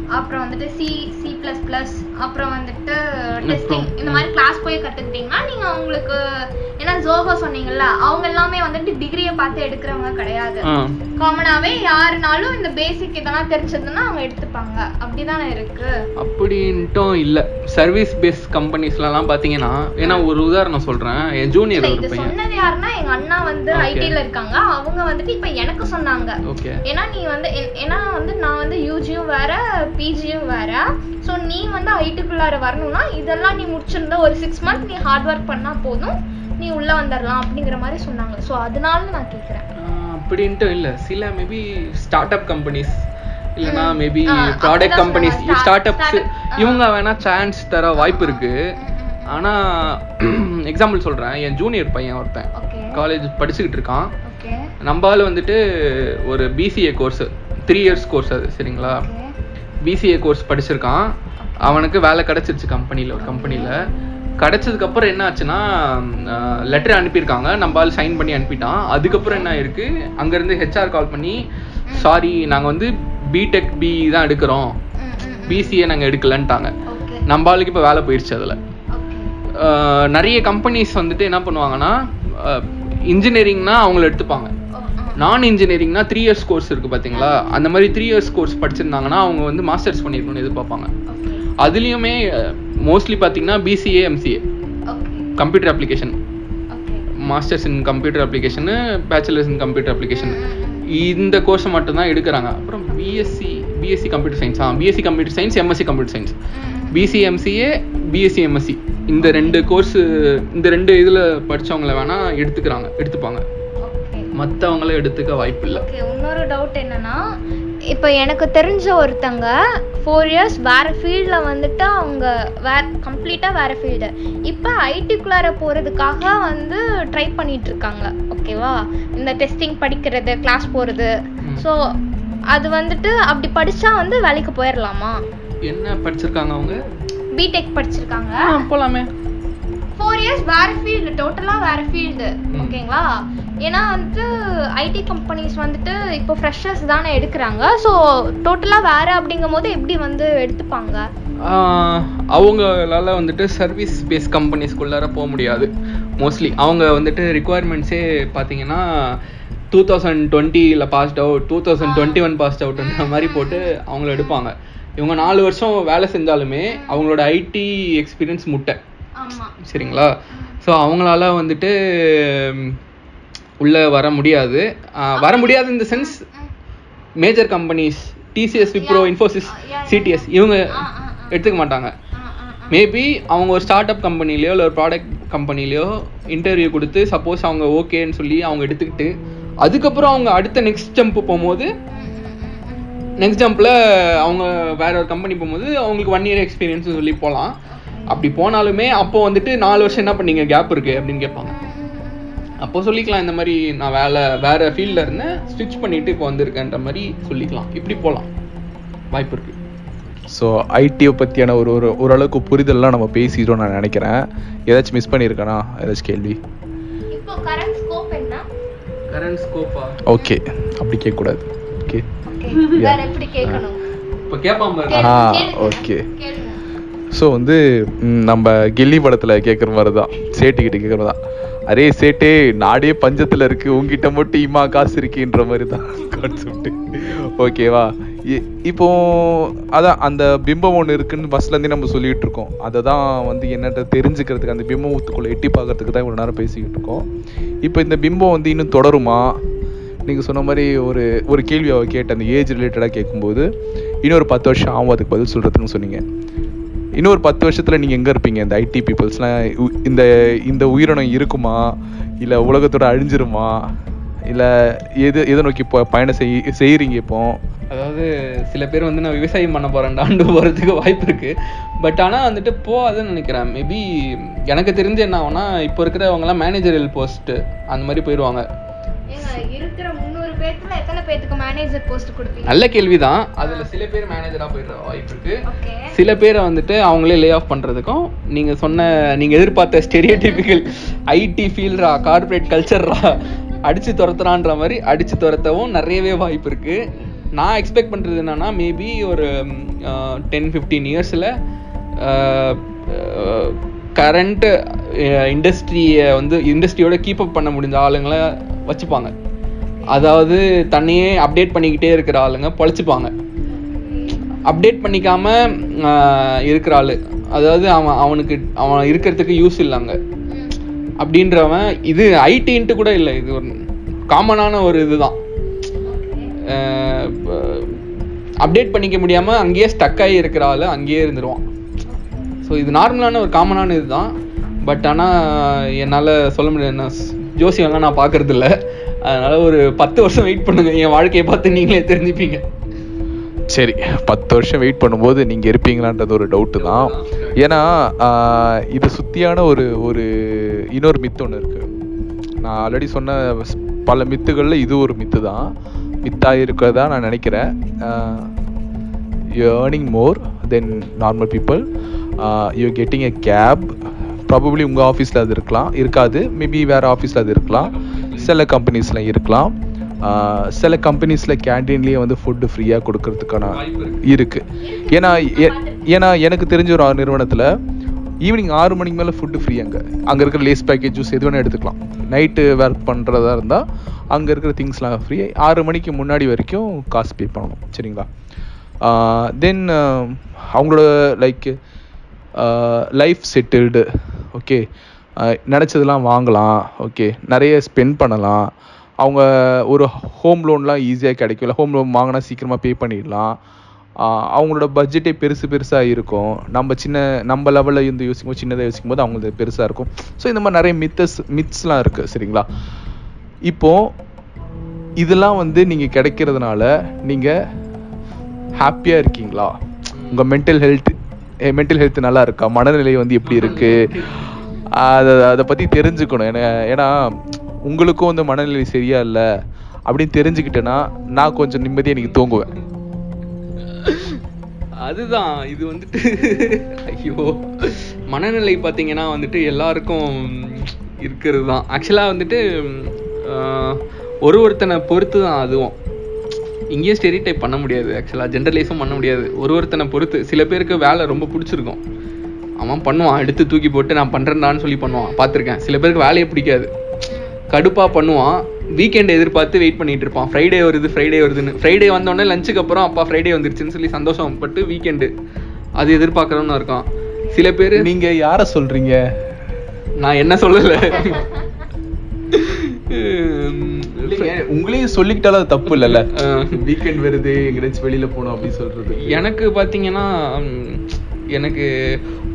அப்புறம் வந்துட்டு சி சி ப்ளஸ் ப்ளஸ் அப்புறம் வந்துட்டு டெஸ்டிங் இந்த மாதிரி கிளாஸ் போய் கத்துக்கிட்டீங்கன்னா நீங்க உங்களுக்கு ஏன்னா ஜோகோ சொன்னீங்கல்ல அவங்க எல்லாமே வந்துட்டு டிகிரியை பார்த்து எடுக்கிறவங்க கிடையாது. காமனாவே யாருனாலும் இந்த பேசிக் இதெல்லாம் தெரிஞ்சதுன்னா அவங்க எடுத்துப்பாங்க. அப்படிதானே இருக்கு. அப்படின்ட்டும் இல்ல. சர்வீஸ் பேஸ் கம்பெனிஸ்லாம் பாத்தீங்கன்னா ஏன்னா ஒரு உதாரணம் சொல்றேன். என் ஜூனியர் ஒரு பையன். சொன்னது யாருன்னா எங்க அண்ணா வந்து Okay. ஐடில இருக்காங்க. அவங்க வந்துட்டு இப்ப எனக்கு சொன்னாங்க. ஏன்னா நீ வந்து ஏன்னா வந்து நான் வந்து யூஜியும் வேற பிஜியும் வேற. ஸோ நீ வந்து ஐடிக்குள்ளார வரணும்னா இதெல்லாம் நீ முடிச்சிருந்த ஒரு சிக்ஸ் மந்த் நீ ஹார்ட் ஒர்க் பண்ணா போதும். நீ உள்ள வந்துடலாம் அப்படிங்கிற மாதிரி சொன்னாங்க. ஸோ அதனால நான் கேக்குறேன். அப்படின்ட்டு இல்ல. சில மேபி ஸ்டார்ட் அப் கம்பெனிஸ் இல்லனா. Maybe product companies. Start ups. இவங்க வேணா சான்ஸ் தர வாய்ப்பு இருக்கு. ஆனா எக்ஸாம்பிள் சொல்றேன். என் ஜூனியர் பையன் ஒருத்தன். ஓகே காலேஜ் படிச்சுக்கிட்டு இருக்கான். ஓகே நம்ம ஆளு வந்துட்டு ஒரு BCA course three years course அது சரிங்களா? பிசிஏ கோர்ஸ் படிச்சிருக்கான். அவனுக்கு வேலை கிடைச்சிருச்சு கம்பெனியில் ஒரு கம்பெனியில் கிடைச்சதுக்கு அப்புறம் என்ன ஆச்சுன்னா லெட்டர் அனுப்பியிருக்காங்க. நம்ம ஆள் சைன் பண்ணி அனுப்பிட்டான். அதுக்கப்புறம் என்ன இருக்கு அங்கேருந்து ஹெச்ஆர் கால் பண்ணி சாரி நாங்கள் வந்து பிடெக் பி தான் எடுக்கிறோம். ம் ம் பிசிஏ நாங்கள் எடுக்கலன்ட்டாங்க. ஓகே நம்ம ஆளுக்கு இப்போ வேலை போயிடுச்சு அதில். நிறைய கம்பெனிஸ் வந்துட்டு என்ன பண்ணுவாங்கன்னா இன்ஜினியரிங்னா அவங்கள எடுத்துப்பாங்க. நான் இன்ஜினியரிங்னா த்ரீ இயர்ஸ் கோர்ஸ் இருக்கு பாத்தீங்களா? அந்த மாதிரி த்ரீ இயர்ஸ் கோர்ஸ் படிச்சிருந்தாங்கன்னா அவங்க வந்து மாஸ்டர்ஸ் பண்ணிருக்கணும்னு எதிர்பார்ப்பாங்க. அதுலயுமே மோஸ்ட்லி பாத்தீங்கன்னா BCA MCA computer application masters in computer application bachelors in computer application இந்த கோர்ஸை மட்டும் தான் எடுக்கிறாங்க. அப்புறம் பிஎஸ்சி பிஎஸ்சி கம்ப்யூட்டர் சயின்ஸ் ஆ BSc computer science MSc computer science BC MCA BSc MSc இந்த ரெண்டு கோர்ஸ் இந்த ரெண்டு இதுல படிச்சவங்கள வேணா எடுத்துக்கிறாங்க எடுத்துப்பாங்க. மற்றவங்கள எடுத்துக்க வாய்ப்பு இல்லை இன்னொரு டவுட் என்னன்னா இப்போ எனக்கு தெரிஞ்ச ஒருத்தங்க ஃபோர் இயர்ஸ் வேற ஃபீல்டில் வந்துட்டு அவங்க வேற கம்ப்ளீட்டாக வேற ஃபீல்டு இப்போ ஐடிக்குள்ளார போகிறதுக்காக வந்து ட்ரை பண்ணிட்டு இருக்காங்க. ஓகேவா இந்த டெஸ்டிங் படிக்கிறது கிளாஸ் போகிறது. ஸோ அது வந்துட்டு அப்படி படிச்சா வந்து வேலைக்கு போயிடலாமா என்ன படிச்சிருக்காங்க அவங்க? பிடெக் படிச்சிருக்காங்க. ஆ, போலாமே. ஃபோர் இயர்ஸ் வேற ஃபீல்டு டோட்டலாக வேற ஃபீல்டு. ஓகேங்களா ஏன்னா வந்துட்டு ஐடி கம்பெனிஸ் வந்துட்டு இப்போ ஃப்ரெஷர்ஸ் தானே எடுக்கிறாங்க. ஸோ டோட்டலாக வேற அப்படிங்கும் போது எப்படி வந்து எடுத்துப்பாங்க? அவங்களால வந்துட்டு சர்வீஸ் பேஸ் கம்பெனிஸ்குள்ளார போக முடியாது. மோஸ்ட்லி அவங்க வந்துட்டு ரிக்குவயர்மெண்ட்ஸே பார்த்தீங்கன்னா டூ தௌசண்ட் டுவெண்ட்டியில் passed out two thousand twenty one passed அவுட்ன்ற மாதிரி போட்டு அவங்கள எடுப்பாங்க. இவங்க நாலு வருஷம் வேலை செஞ்சாலுமே அவங்களோட ஐடி எக்ஸ்பீரியன்ஸ் முட்டை. சரிங்களா? ஸோ அவங்களால வந்துட்டு உள்ள வர முடியாது வர முடியாது இந்த sense major companies TCS Wipro. Infosys. CTS இவங்க. எடுத்துக்க மாட்டாங்க. மேபி அவங்க ஒரு ஸ்டார்ட் அப் கம்பெனிலையோ இல்லை ஒரு ப்ராடக்ட் கம்பெனிலையோ இன்டர்வியூ கொடுத்து சப்போஸ் அவங்க ஓகேன்னு சொல்லி அவங்க எடுத்துக்கிட்டு அதுக்கப்புறம் அவங்க அடுத்த நெக்ஸ்ட் ஜம்ப் போகும்போது. நெக்ஸ்ட் ஜம்ப்ல அவங்க வேற ஒரு கம்பெனி போகும்போது அவங்களுக்கு ஒன் இயர் எக்ஸ்பீரியன்ஸ் சொல்லி போகலாம் அப்படி போனாலுமே அப்போ வந்துட்டு நாலு வருஷம் என்ன பண்ணீங்க கேப் இருக்கு அப்படின்னு கேட்பாங்க அப்போ சொல்லிக்கலாம் இந்த மாதிரி நான் வேலை வேற ஃபீல்டில் இருந்தேன் ஸ்விட்ச் பண்ணிட்டு இப்போ வந்திருக்கேன்ற மாதிரி சொல்லிக்கலாம். இப்படி போகலாம் வாய்ப்பு இருக்கு. ஸோ ஐடியை பற்றியான ஒரு ஒரு ஓரளவுக்கு புரிதல்லாம் நம்ம பேசிட்டோம் நான் நினைக்கிறேன். ஏதாச்சும் மிஸ் பண்ணியிருக்கேனா ஏதாச்சும் கேள்வி? கரண்ட் ஸ்கோப்பா ஓகே அப்படி கேட்கக்கூடாது. ஓகே ஓகே வேற எப்படி கேட்கணும்? இப்போ கேட்பான் பாருங்க கேளுங்க, ஆ. கேளுங்க. ஸோ வந்து நம்ம கில்லி படத்தில் கேட்குற மாதிரி தான் சேட்டுக்கிட்ட கேட்குறது தான் அரே சேட்டே நாடே பஞ்சத்தில் இருக்கு. உங்ககிட்ட மட்டும் இம்மா காசு இருக்கின்ற மாதிரி தான் கான்செப்ட் ஓகேவா இ- இப்போ அதான் அந்த பிம்பம் ஒன்று இருக்குன்னு ஃபஸ்ட்லேருந்தே நம்ம சொல்லிட்டு இருக்கோம். அதை தான் வந்து என்னட்ட தெரிஞ்சுக்கிறதுக்கு அந்த பிம்பத்துக்குள்ளே எட்டி பார்க்கறதுக்கு தான் இவ்வளோ நேரம் பேசிக்கிட்டு இருக்கோம். இப்போ இந்த பிம்பம் வந்து இன்னும் தொடருமா? நீங்கள் சொன்ன மாதிரி ஒரு ஒரு கேள்வி அவள் கேட்ட அந்த ஏஜ் ரிலேட்டடாக கேட்கும்போது இன்னொரு பத்து வருஷம் ஆகும் அதுக்கு பதில் சொல்கிறதுன்னு சொன்னீங்க. இன்னொரு பத்து வருஷத்துல நீங்க எங்க இருப்பீங்க? இந்த ஐடி பீப்புள்ஸ்லாம் இந்த இந்த உயிரினம் இருக்குமா? இல்ல உலகத்தோட அழிஞ்சிருமா? இல்ல எது எதை நோக்கி ப- பயணம் செய் செய்யறீங்க இப்போ? அதாவது சில பேர் வந்து நான் விவசாயம் பண்ண போறேன்டாண்டு போறதுக்கு வாய்ப்பு இருக்கு. பட் ஆனா வந்துட்டு போகாதுன்னு நினைக்கிறேன். மேபி எனக்கு தெரிஞ்சு என்ன ஆகும்னா இப்போ இருக்கிறவங்க எல்லாம் மேனேஜரியல் போஸ்ட் அந்த மாதிரி போயிடுவாங்க. இருக்கிற பேத்துல எத்தனை பேத்துக்கு மேனேஜர் போஸ்ட் கொடுப்பீங்க? நல்ல கேள்விதான். அதுல சில பேர் மேனேஜரா போயிடுற வாய்ப்பு இருக்கு. சில பேரை வந்துட்டு அவங்களே லே ஆஃப் பண்றதுக்கும் நீங்க சொன்ன நீங்க எதிர்பார்த்த ஸ்டெரியோடிபிக்கல் ஐடி ஃபீல்டா கார்ப்பரேட் கல்ச்சர்ரா அடிச்சு துரத்துறான்ற மாதிரி அடிச்சு துரத்தவும் நிறையவே வாய்ப்பு இருக்கு. நான் எக்ஸ்பெக்ட் பண்றது என்னன்னா மேபி ஒரு டென் ஃபிஃப்டீன் இயர்ஸ்ல கரண்ட் இண்டஸ்ட்ரியை வந்து இண்டஸ்ட்ரியோட கீப் அப் பண்ண முடிஞ்ச ஆளுங்களை வச்சுப்பாங்க. அதாவது தன்னையே அப்டேட் பண்ணிக்கிட்டே இருக்கிற ஆளுங்க பொழைச்சிப்பாங்க. அப்டேட் பண்ணிக்காம இருக்கிற ஆளு. அதாவது அவன் அவனுக்கு அவன் இருக்கிறதுக்கு யூஸ் இல்லைங்க. அப்படின்றவன் இது ஐடின்ட்டு கூட இல்லை. இது ஒரு காமனான ஒரு இதுதான். அப்டேட் பண்ணிக்க முடியாம அங்கேயே ஸ்டக் ஆகி இருக்கிற ஆள் அங்கேயே இருந்துருவான். ஸோ இது நார்மலான ஒரு காமனான இதுதான். பட் ஆனால் என்னால் சொல்ல முடியாது நான் ஸ்- ஜோசியம்லாம் நான் பார்க்கறது அதனால ஒரு பத்து வருஷம் வெயிட் பண்ணுங்க. என் வாழ்க்கையை பார்த்து நீங்களே தெரிஞ்சுப்பீங்க. சரி பத்து வருஷம் வெயிட் பண்ணும்போது நீங்கள் இருப்பீங்களான்றது ஒரு டவுட்டு தான். ஏன்னா இது சுத்தியான ஒரு ஒரு இன்னொரு மித்து ஒன்று இருக்கு. நான் ஆல்ரெடி சொன்ன பல மித்துகளில் இது ஒரு மித்து தான். மித்தாக இருக்கிறதா நான் நினைக்கிறேன். You earning more than normal people you getting a cab probably உங்கள் ஆஃபீஸில் அது இருக்கலாம். இருக்காது. மேபி வேறு ஆஃபீஸில் அது இருக்கலாம். சில கம்பெனிஸில் இருக்கலாம். சில கம்பெனிஸில் கேன்டீன்லேயே வந்து ஃபுட்டு ஃப்ரீயாக கொடுக்கறதுக்கான வாய்ப்பு இருக்கு. இருக்கு. ஏன்னா ஏ- ஏன்னா எனக்கு தெரிஞ்ச ஒரு நிறுவனத்தில் ஈவினிங் ஆறு மணிக்கு மேலே ஃபுட்டு ஃப்ரீ அங்கே. அங்கே இருக்கிற லேஸ் பேக்கேஜ் ஜூஸ் எது வேணால் எடுத்துக்கலாம். நைட்டு ஒர்க் பண்ணுறதா இருந்தால் அங்கே இருக்கிற திங்ஸ்லாம் ஃப்ரீ ஆறு மணிக்கு முன்னாடி வரைக்கும் காசு பே பண்ணணும். சரிங்களா? தென் அவங்களோட லைக் லைஃப் செட்டில்டு ஓகே நினச்சதெல்லாம் வாங்கலாம். ஓகே நிறைய ஸ்பெண்ட் பண்ணலாம். அவங்க ஒரு ஹோம் லோன்லாம் ஈஸியாக கிடைக்கும். இல்லை ஹோம் லோன் வாங்கினா சீக்கிரமாக பே பண்ணிடலாம். அவங்களோட பட்ஜெட்டே பெருசு பெருசாக இருக்கும். நம்ம சின்ன நம்ம லெவலில் இருந்து யோசிக்கும் போது சின்னதாக யோசிக்கும் போது அவங்களுக்கு பெருசாக இருக்கும். ஸோ இந்த மாதிரி நிறைய மித்தஸ் மித்ஸ்லாம் இருக்குது சரிங்களா? இப்போது இதெல்லாம் வந்து நீங்கள் கிடைக்கிறதுனால நீங்கள் ஹாப்பியாக இருக்கீங்களா? உங்கள் மென்டல் ஹெல்த் மென்டல் ஹெல்த் நல்லா இருக்கா? மனநிலை வந்து எப்படி இருக்குது அதை அதை பற்றி தெரிஞ்சுக்கணும். ஏன்னா ஏன்னா உங்களுக்கும் வந்து மனநிலை சரியா இல்லை அப்படின்னு தெரிஞ்சுக்கிட்டேன்னா நான் கொஞ்சம் நிம்மதியாக எனக்கு தூங்குவேன். அதுதான் இது வந்துட்டு ஐயோ. மனநிலை பார்த்தீங்கன்னா வந்துட்டு எல்லாருக்கும் இருக்கிறது தான் ஆக்சுவலாக வந்துட்டு ஒரு ஒருத்தனை பொறுத்து தான் அதுவும். இங்கேயே ஸ்டெரி டைப் பண்ண முடியாது ஆக்சுவலாக ஜென்ரலைஸும் பண்ண முடியாது. ஒரு ஒருத்தனை பொறுத்து. சில பேருக்கு வேலை ரொம்ப பிடிச்சிருக்கும். அவன் பண்ணுவான் எடுத்து தூக்கி போட்டு நான் பண்ணுறேன்டான்னு சொல்லி பண்ணுவான். பார்த்துருக்கேன். சில பேருக்கு வேலையே பிடிக்காது. கடுப்பாக பண்ணுவான். வீக்கெண்ட் எதிர்பார்த்து வெயிட் பண்ணிட்டு இருப்பான். ஃப்ரைடே வருது ஃப்ரைடே வருதுன்னு. ஃப்ரைடே வந்தோடனே லஞ்சுக்கு அப்புறம் அப்பா ஃப்ரைடே வந்துருச்சுன்னு சொல்லி சந்தோஷப்பட்டு வீக்கெண்டு அது எதிர்பார்க்குறவனு இருக்கான். சில பேர் நீங்க யாரை சொல்றீங்க? நான் என்ன சொல்லலை? உங்களையும் சொல்லிக்கிட்டாலும் அது தப்பு இல்லைல்ல? வீக்கெண்ட் வருது எங்கேயாச்சும் வெளியில போகணும் அப்படின்னு சொல்றது. எனக்கு பார்த்தீங்கன்னா எனக்கு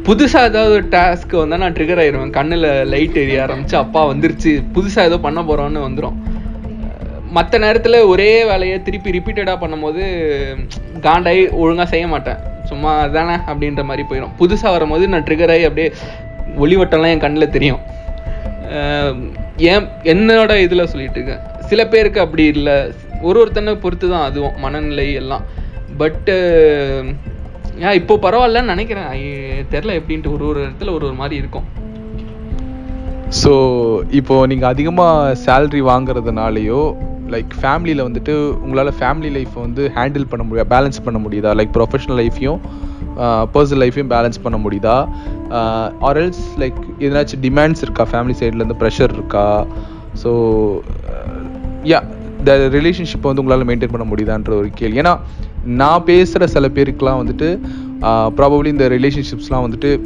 புதுசா ஏதாவது டாஸ்க் வந்தா நான் ட்ரிகர் ஆயிடுவேன் கண்ணுல லைட் எரிய ஆரம்பிச்சு அப்பா வந்துருச்சு. புதுசா ஏதோ பண்ண போறோம்னு வந்துடும் மற்ற நேரத்துல ஒரே வேலையை திருப்பி ரிப்பீட்டடா பண்ணும்போது காண்டாயி ஒழுங்கா செய்ய மாட்டேன். சும்மா அதானே அப்படின்ற மாதிரி போயிடும் புதுசா வரும்போது நான் ட்ரிகர் ஆகி அப்படியே ஒளிவட்டம்லாம் என் கண்ணில் தெரியும். ஏன் என்னோட இதில் சொல்லிட்டு இருக்கேன். சில பேருக்கு அப்படி இல்லை. ஒரு ஒருத்தனை பொறுத்து தான் அதுவும் மனநிலை எல்லாம். பட்டு இப்போ பரவாயில்லன்னு நினைக்கிறேன். தெரில எப்படின்ட்டு ஒரு ஒரு இடத்துல ஒரு ஒரு மாதிரி இருக்கும். ஸோ இப்போ நீங்கள் அதிகமாக சேல்ரி வாங்குறதுனாலையோ லைக் ஃபேமிலியில் வந்துட்டு உங்களால் ஃபேமிலி லைஃப்பை வந்து ஹேண்டில் பண்ண முடியாது பேலன்ஸ் பண்ண முடியுதா? லைக் ப்ரொஃபஷனல் லைஃப்பையும் பர்சனல் லைஃப்பையும் பேலன்ஸ் பண்ண முடியுதா? ஆர் எல்ஸ் லைக் எதனாச்சும் டிமாண்ட்ஸ் இருக்கா? ஃபேமிலி சைட்லேருந்து ப்ரெஷர் இருக்கா? ஸோ யா த ரிலேஷன்ஷிப்பை வந்து உங்களால் மெயின்டைன் பண்ண முடியுதான்ற ஒரு கேள்வி. ஏன்னா நான் பேசுகிற சில பேருக்கெலாம் வந்துட்டு ப்ராபப்ளி இந்த ரிலேஷன்ஷிப்ஸ்லாம் வந்துட்டு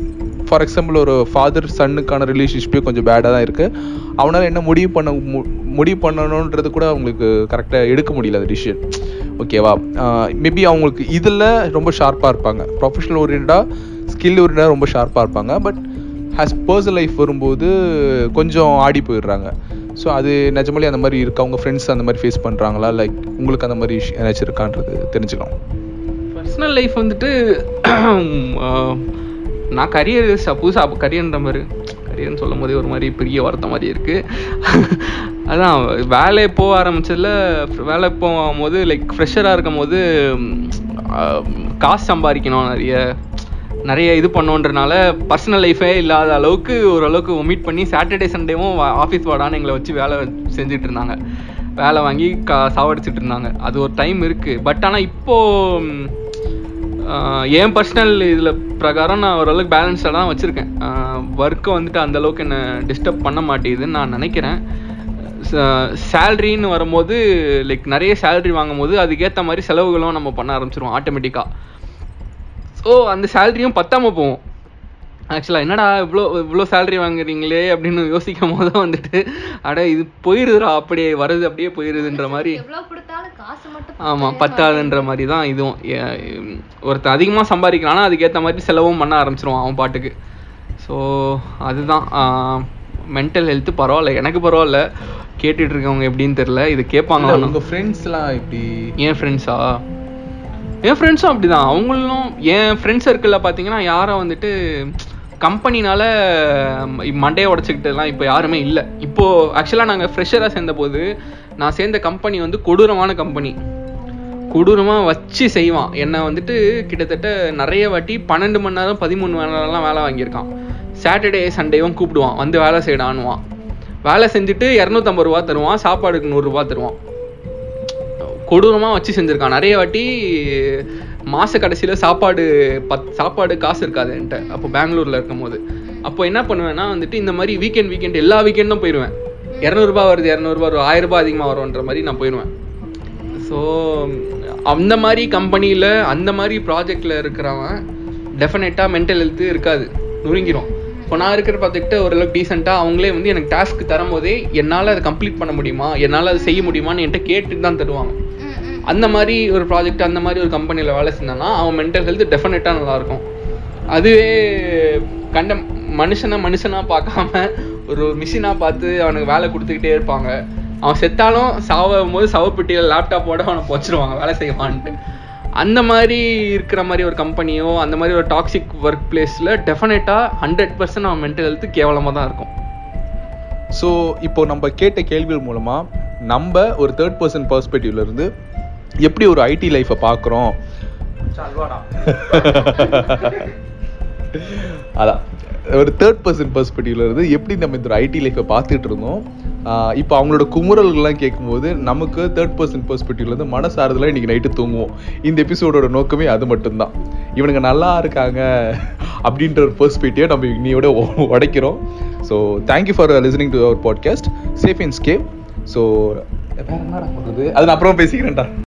ஃபார் எக்ஸாம்பிள் ஒரு ஃபாதர் சன்னுக்கான ரிலேஷன்ஷிப்பே கொஞ்சம் பேடாக தான் இருக்குது அவனால் என்ன முடிவு பண்ண மு- முடிவு பண்ணணுன்றது கூட அவங்களுக்கு கரெக்டாக எடுக்க முடியல அந்த டிசிஷன் ஓகேவா மேபி அவங்களுக்கு இதில் ரொம்ப ஷார்ப்பாக இருப்பாங்க. ப்ரொஃபஷனல் ஓரியன்டாக ஸ்கில் ஓரியண்டாக ரொம்ப ஷார்ப்பாக இருப்பாங்க. பட் ஹாஸ் பர்சனல் லைஃப் வரும்போது கொஞ்சம் ஆடி போயிடுறாங்க. ஸோ அது நிஜமாலே அந்த மாதிரி இருக்கா? உங்கள் ஃப்ரெண்ட்ஸ் அந்த மாதிரி ஃபேஸ் பண்ணுறாங்களா லைக் உங்களுக்கு அந்த மாதிரி issue ஏதாச்சும் இருக்கான்றது தெரிஞ்சுக்கலாம். பர்சனல் லைஃப் வந்துட்டு நான் கரியர் சப்போஸ் அப்போ கரியர்ன்ற மாதிரி கரியர்னு சொல்லும் போதே ஒரு மாதிரி பெரிய வார்த்தை மாதிரி இருக்குது அதான் வேலை போக ஆரம்பிச்சதில் வேலை போகும்போது லைக் ஃப்ரெஷராக இருக்கும் போது காசு சம்பாதிக்கணும் நிறைய. நிறைய இது பண்ணோன்றனால பர்சனல் லைஃபே இல்லாத அளவுக்கு ஓரளவுக்கு ஒமிட் பண்ணி சாட்டர்டே சண்டேவும் ஆஃபீஸ் வாடான்னு எங்களை வச்சு வேலை செஞ்சுட்டு இருந்தாங்க. வேலை வாங்கி கா சாவடிச்சிட்டு இருந்தாங்க. அது ஒரு டைம் இருக்குது பட் ஆனால் இப்போது என் பர்சனல் இதில் பிரகாரம் நான் ஓரளவுக்கு பேலன்ஸாக தான் வச்சுருக்கேன். ஒர்க்கை வந்துட்டு அந்த அளவுக்கு என்னை டிஸ்டர்ப் பண்ண மாட்டேங்குதுன்னு நான் நினைக்கிறேன். சேல்ரின்னு வரும்போது லைக் நிறைய சேலரி வாங்கும்போது அதுக்கேற்ற மாதிரி செலவுகளும் நம்ம பண்ண ஆரம்பிச்சிருவோம். ஆட்டோமேட்டிக்காக ஸோ அந்த சேலரியும் பத்தாம போகும். ஆக்சுவலாக என்னடா இவ்வளோ இவ்வளோ சேலரி வாங்குறீங்களே அப்படின்னு யோசிக்கும் போது வந்துட்டு அட இது போயிருதுடா அப்படியே வருது அப்படியே போயிருதுன்ற மாதிரி. ஆமாம் பத்தாதுன்ற மாதிரி. தான் இதுவும். ஒருத்தன் அதிகமாக சம்பாதிக்கிறானா அதுக்கேற்ற மாதிரி செலவும் பண்ண ஆரம்பிச்சிருவான் அவன் பாட்டுக்கு. ஸோ அதுதான் மென்டல் ஹெல்த் பரவாயில்ல. எனக்கு பரவாயில்ல. கேட்டுட்டு இருக்கவங்க எப்படின்னு தெரில இது கேட்பாங்களா உங்க ஃப்ரெண்ட்ஸ்லாம் இப்படி என் ஃப்ரெண்ட்ஸா என் ஃப்ரெண்ட்ஸும் அப்படிதான். அவங்களும் என் ஃப்ரெண்ட்ஸ் சர்க்கிளில் பார்த்தீங்கன்னா யாரும் வந்துட்டு கம்பெனினால மண்டையை உடச்சிக்கிட்டுலாம் இப்போ யாருமே இல்லை. இப்போது ஆக்சுவலாக நாங்கள் ஃப்ரெஷராக சேர்ந்தபோது நான் சேர்ந்த கம்பெனி வந்து கொடூரமான கம்பெனி கொடூரமாக வச்சு செய்வான். என்னை வந்துட்டு கிட்டத்தட்ட நிறைய வாட்டி பன்னெண்டு மணி நேரம் பதிமூணு மணி நேரம்லாம் வேலை வாங்கியிருக்கான். சாட்டர்டே சண்டேவும் கூப்பிடுவான். வந்து வேலை செய்யடான்னுவான். வேலை செஞ்சுட்டு இரநூத்தம்பது ரூபா தருவான். சாப்பாடுக்கு நூறுரூவா தருவான். கொடூரமாக வச்சு செஞ்சுருக்கான். நிறைய வாட்டி மாத கடைசியில் சாப்பாடு பத் சாப்பாடு காசு இருக்காது என்கிட்ட. அப்போ பெங்களூரில் இருக்கும் போது அப்போ என்ன பண்ணுவேன்னா வந்துட்டு இந்த மாதிரி வீக்கெண்ட் வீக்கெண்ட் எல்லா வீக்கெண்டும் போயிடுவேன் இரநூறுபா வருது இரநூறுபா வரும் ஆயிரம் ரூபாய் அதிகமாக வரும்ன்ற மாதிரி நான் போயிடுவேன் ஸோ அந்த மாதிரி கம்பெனியில் அந்த மாதிரி ப்ராஜெக்டில் இருக்கிறவன் டெஃபினட்டாக மென்டல் ஹெல்த்து இருக்காது. நுறுங்கிரும் இப்போ நான் இருக்கிற ப்ராஜெக்ட்டை ஓரளவுக்கு டீசெண்டாக அவங்களே வந்து எனக்கு டாஸ்க் தரும்போதே என்னால் அதை கம்ப்ளீட் பண்ண முடியுமா? என்னால் அதை செய்ய முடியுமான்னு என்கிட்ட கேட்டு தான் தருவாங்க. அந்த மாதிரி ஒரு ப்ராஜெக்ட் அந்த மாதிரி ஒரு கம்பெனியில் வேலை செஞ்சானா அவன் மென்டல் ஹெல்த் டெஃபினட்டாக நல்லாயிருக்கும். அதுவே கண்ட மனுஷனை மனுஷனாக பார்க்காம ஒரு மிஷினாக பார்த்து அவனுக்கு வேலை கொடுத்துக்கிட்டே இருப்பாங்க. அவன் செத்தாலும் சாவும் போது சவப்பெட்டியில் லேப்டாப்போட அவனை வச்சிருவாங்க வேலை செய்வான்ட்டு. அந்த மாதிரி இருக்கிற மாதிரி ஒரு கம்பெனியோ அந்த மாதிரி ஒரு டாக்ஸிக் ஒர்க் பிளேஸில் டெஃபினட்டாக ஹண்ட்ரட் பர்சன்ட் அவன் மென்டல் ஹெல்த் கேவலமாக தான் இருக்கும். ஸோ இப்போ நம்ம கேட்ட கேள்விகள் மூலமாக நம்ம ஒரு தேர்ட் பர்சன் பர்ஸ்பெக்டிவ்லேருந்து எப்படி ஒரு ஐடி லைஃப்பை பார்க்குறோம் அதான். ஒரு தேர்ட் பர்சன் பெர்ஸ்பெக்டிவ்ல இருந்து எப்படி நம்ம இந்த ஐடி லைஃப்பை பார்த்துட்டு இருந்தோம்? இப்போ அவங்களோட குமுறல்கள்லாம் கேட்கும்போது நமக்கு தேர்ட் பர்சன் பெர்ஸ்பெக்டிவ்ல இருந்து மனசாறுதலாக இன்னைக்கு நைட்டு தூங்குவோம். இந்த எபிசோடோட நோக்கமே அது மட்டும்தான். இவனுங்க நல்லா இருக்காங்க அப்படின்ற ஒரு பெர்ஸ்பெக்டிவை நம்ம இன்னையோட உடைக்கிறோம். So thank you for listening to our podcast safe in scape so அது நான் அப்புறம் பேசிக்கிறேன்டா.